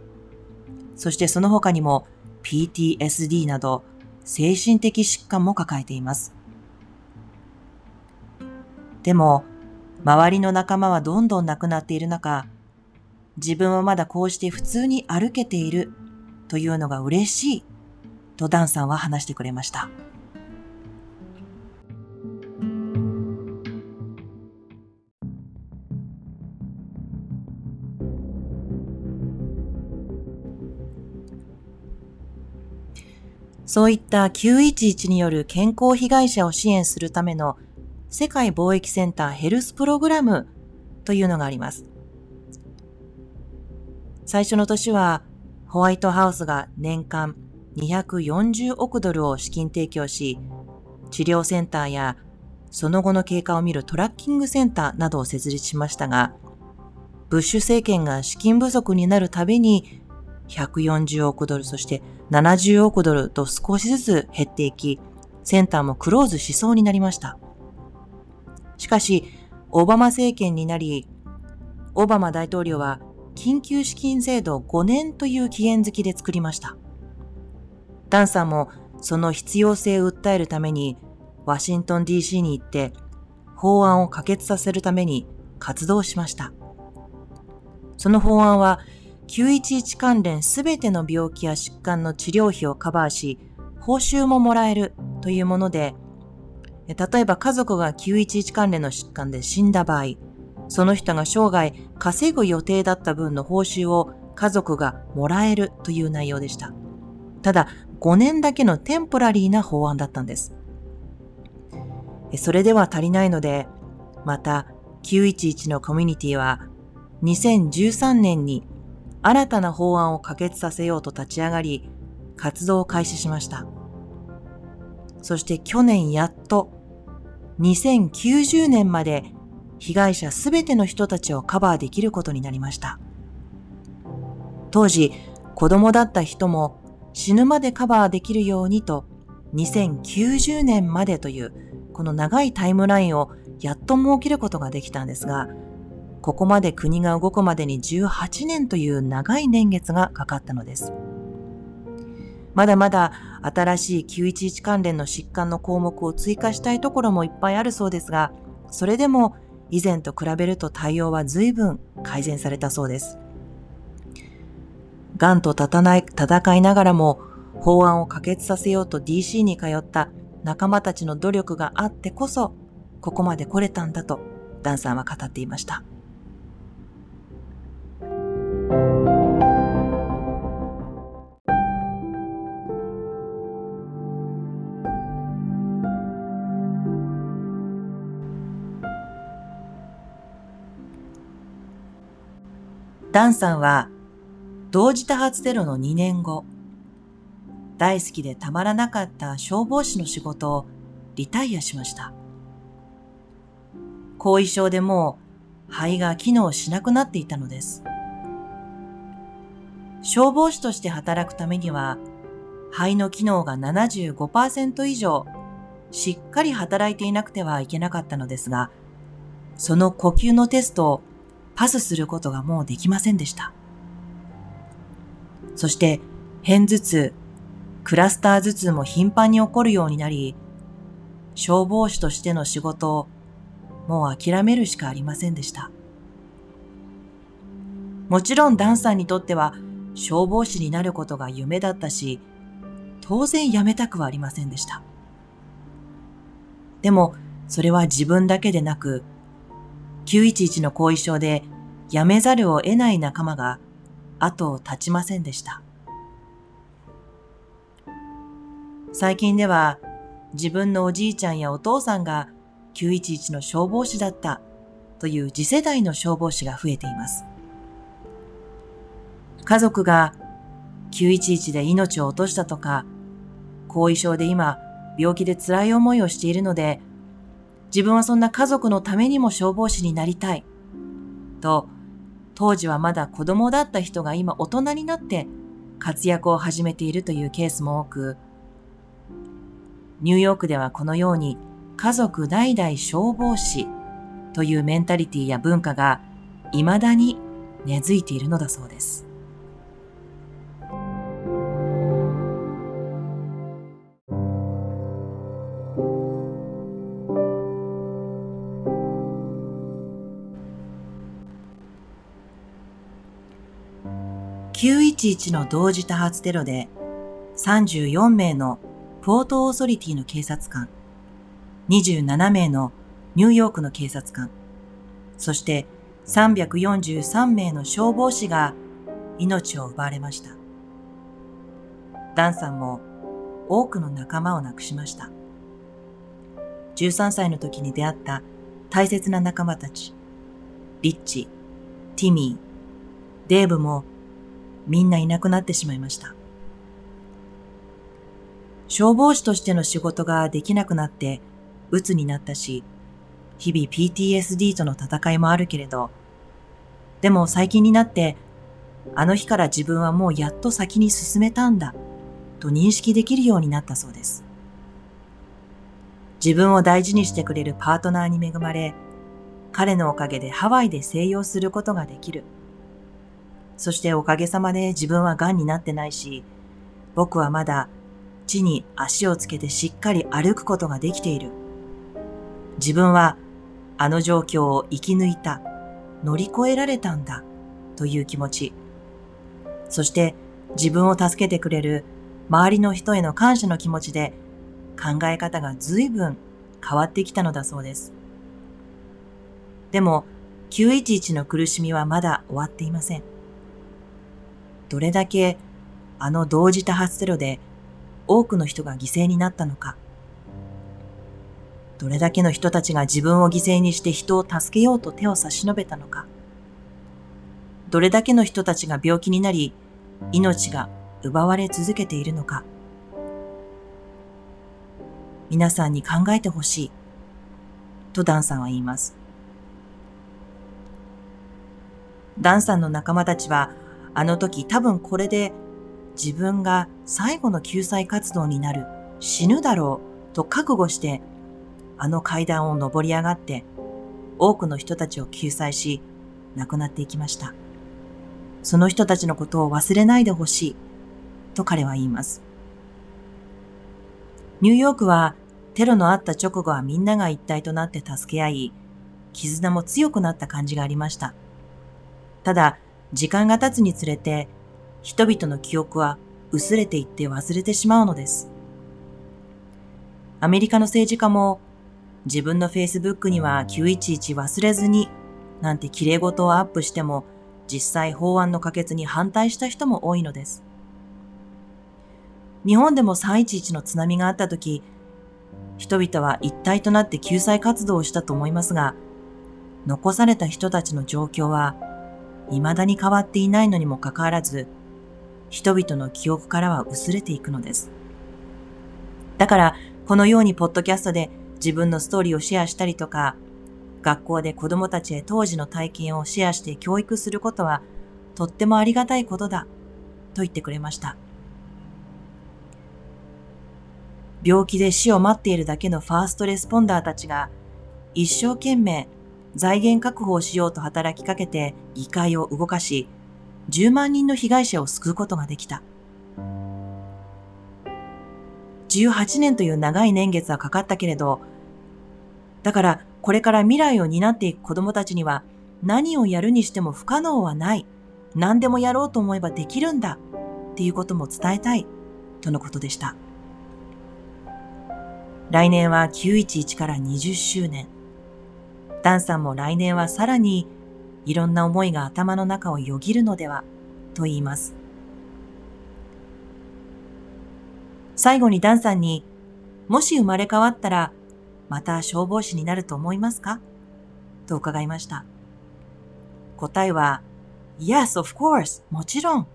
そしてその他にも PTSD など精神的疾患も抱えています。でも、周りの仲間はどんどん亡くなっている中、自分はまだこうして普通に歩けているというのが嬉しいとダンさんは話してくれました。そういった911による健康被害者を支援するための世界貿易センターヘルスプログラムというのがあります。最初の年はホワイトハウスが年間240億ドルを資金提供し、治療センターやその後の経過を見るトラッキングセンターなどを設立しましたが、ブッシュ政権が資金不足になるたびに140億ドル、そして70億ドルと少しずつ減っていき、センターもクローズしそうになりました。しかし、オバマ政権になり、オバマ大統領は緊急資金制度5年という期限付きで作りました。ダンさんもその必要性を訴えるためにワシントン DC に行って法案を可決させるために活動しました。その法案は911関連すべての病気や疾患の治療費をカバーし、報酬ももらえるというもので、例えば家族が911関連の疾患で死んだ場合、その人が生涯稼ぐ予定だった分の報酬を家族がもらえるという内容でした。ただ、5年だけのテンポラリーな法案だったんです。それでは足りないので、また911のコミュニティは2013年に新たな法案を可決させようと立ち上がり、活動を開始しました。そして去年やっと2090年まで被害者すべての人たちをカバーできることになりました。当時、子供だった人も死ぬまでカバーできるようにと2090年までというこの長いタイムラインをやっと設けることができたんですが、ここまで国が動くまでに18年という長い年月がかかったのです。まだまだ新しい911関連の疾患の項目を追加したいところもいっぱいあるそうですが、それでも以前と比べると対応は随分改善されたそうです。癌と戦いながらも法案を可決させようと DC に通った仲間たちの努力があってこそ、ここまで来れたんだとダンさんは語っていました。ダンさんは同時多発テロの2年後、大好きでたまらなかった消防士の仕事をリタイアしました。後遺症でもう肺が機能しなくなっていたのです。消防士として働くためには肺の機能が75%以上しっかり働いていなくてはいけなかったのですが、その呼吸のテストをパスすることがもうできませんでした。そして、片頭痛、クラスター頭痛も頻繁に起こるようになり、消防士としての仕事をもう諦めるしかありませんでした。もちろんダンさんにとっては消防士になることが夢だったし、当然辞めたくはありませんでした。でも、それは自分だけでなく、911の後遺症で辞めざるを得ない仲間が後を絶ちませんでした。最近では自分のおじいちゃんやお父さんが911の消防士だったという次世代の消防士が増えています。家族が911で命を落としたとか、後遺症で今病気で辛い思いをしているので、自分はそんな家族のためにも消防士になりたい。と当時はまだ子供だった人が今大人になって活躍を始めているというケースも多く、ニューヨークではこのように家族代々消防士というメンタリティや文化が未だに根付いているのだそうです。911の同時多発テロで34名のポートオーソリティの警察官、27名のニューヨークの警察官、そして343名の消防士が命を奪われました。ダンさんも多くの仲間を亡くしました。13歳の時に出会った大切な仲間たち、リッチ、ティミー、デーブもみんないなくなってしまいました。消防士としての仕事ができなくなって鬱になったし、日々 PTSD との戦いもあるけれど、でも最近になって、あの日から自分はもうやっと先に進めたんだ、と認識できるようになったそうです。自分を大事にしてくれるパートナーに恵まれ、彼のおかげでハワイで静養することができる。そしておかげさまで自分は癌になってないし、僕はまだ地に足をつけてしっかり歩くことができている。自分はあの状況を生き抜いた、乗り越えられたんだ、という気持ち。そして自分を助けてくれる周りの人への感謝の気持ちで考え方が随分変わってきたのだそうです。でも、911の苦しみはまだ終わっていません。どれだけあの同時多発テロで多くの人が犠牲になったのか。どれだけの人たちが自分を犠牲にして人を助けようと手を差し伸べたのか。どれだけの人たちが病気になり、命が奪われ続けているのか。皆さんに考えてほしい。とダンさんは言います。ダンさんの仲間たちは、あの時多分これで自分が最後の救済活動になる、死ぬだろうと覚悟して、あの階段を登り上がって、多くの人たちを救済し、亡くなっていきました。その人たちのことを忘れないでほしい、と彼は言います。ニューヨークはテロのあった直後はみんなが一体となって助け合い、絆も強くなった感じがありました。ただ、時間が経つにつれて人々の記憶は薄れていって忘れてしまうのです。アメリカの政治家も自分の Facebook には911忘れずになんて綺麗事をアップしても実際法案の可決に反対した人も多いのです。日本でも311の津波があった時、人々は一体となって救済活動をしたと思いますが、残された人たちの状況は未だに変わっていないのにもかかわらず、人々の記憶からは薄れていくのです。だから、このようにポッドキャストで自分のストーリーをシェアしたりとか、学校で子供たちへ当時の体験をシェアして教育することはとってもありがたいことだと言ってくれました。病気で死を待っているだけのファーストレスポンダーたちが一生懸命財源確保をしようと働きかけて議会を動かし、10万人の被害者を救うことができた。18年という長い年月はかかったけれど、だからこれから未来を担っていく子供たちには何をやるにしても不可能はない。何でもやろうと思えばできるんだ。っていうことも伝えたい。とのことでした。来年は911から20周年。ダンさんも来年はさらにいろんな思いが頭の中をよぎるのではと言います。最後にダンさんに、もし生まれ変わったら、また消防士になると思いますか？と伺いました。答えは、Yes, of course. もちろん。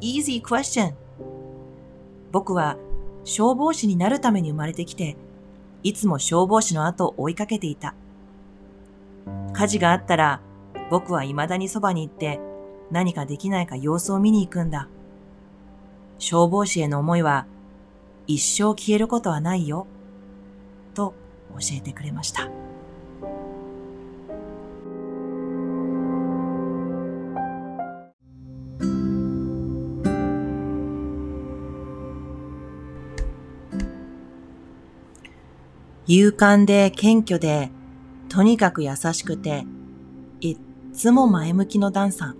Easy question. 僕は消防士になるために生まれてきて、いつも消防士の後を追いかけていた。火事があったら僕は未だにそばに行って何かできないか様子を見に行くんだ。消防士への思いは一生消えることはないよ。と教えてくれました。勇敢で謙虚で、とにかく優しくて、いっつも前向きのダンさん。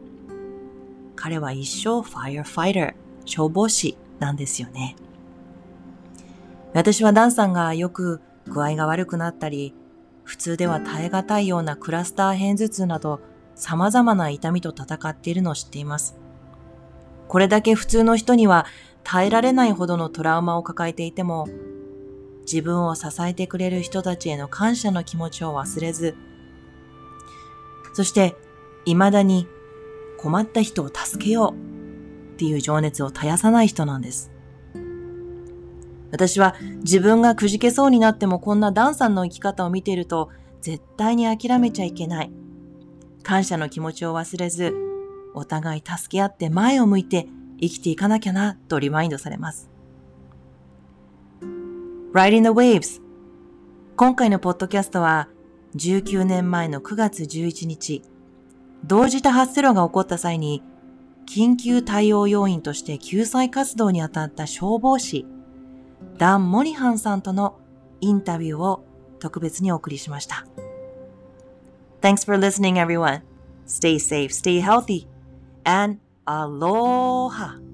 彼は一生ファイアファイター、消防士なんですよね。私はダンさんがよく具合が悪くなったり、普通では耐え難いようなクラスター片頭痛など様々な痛みと戦っているのを知っています。これだけ普通の人には耐えられないほどのトラウマを抱えていても、自分を支えてくれる人たちへの感謝の気持ちを忘れず、そして未だに困った人を助けようっていう情熱を絶やさない人なんです。私は自分がくじけそうになってもこんなダンさんの生き方を見ていると絶対に諦めちゃいけない。感謝の気持ちを忘れず、お互い助け合って前を向いて生きていかなきゃなとリマインドされます。Riding the Waves 今回のポッドキャストは19年前の9月11日、同時多発テロが起こった際に緊急対応要員として救済活動に当たった消防士、ダン・モリハンさんとのインタビューを特別にお送りしました。Thanks for listening everyone. Stay safe, stay healthy, and aloha!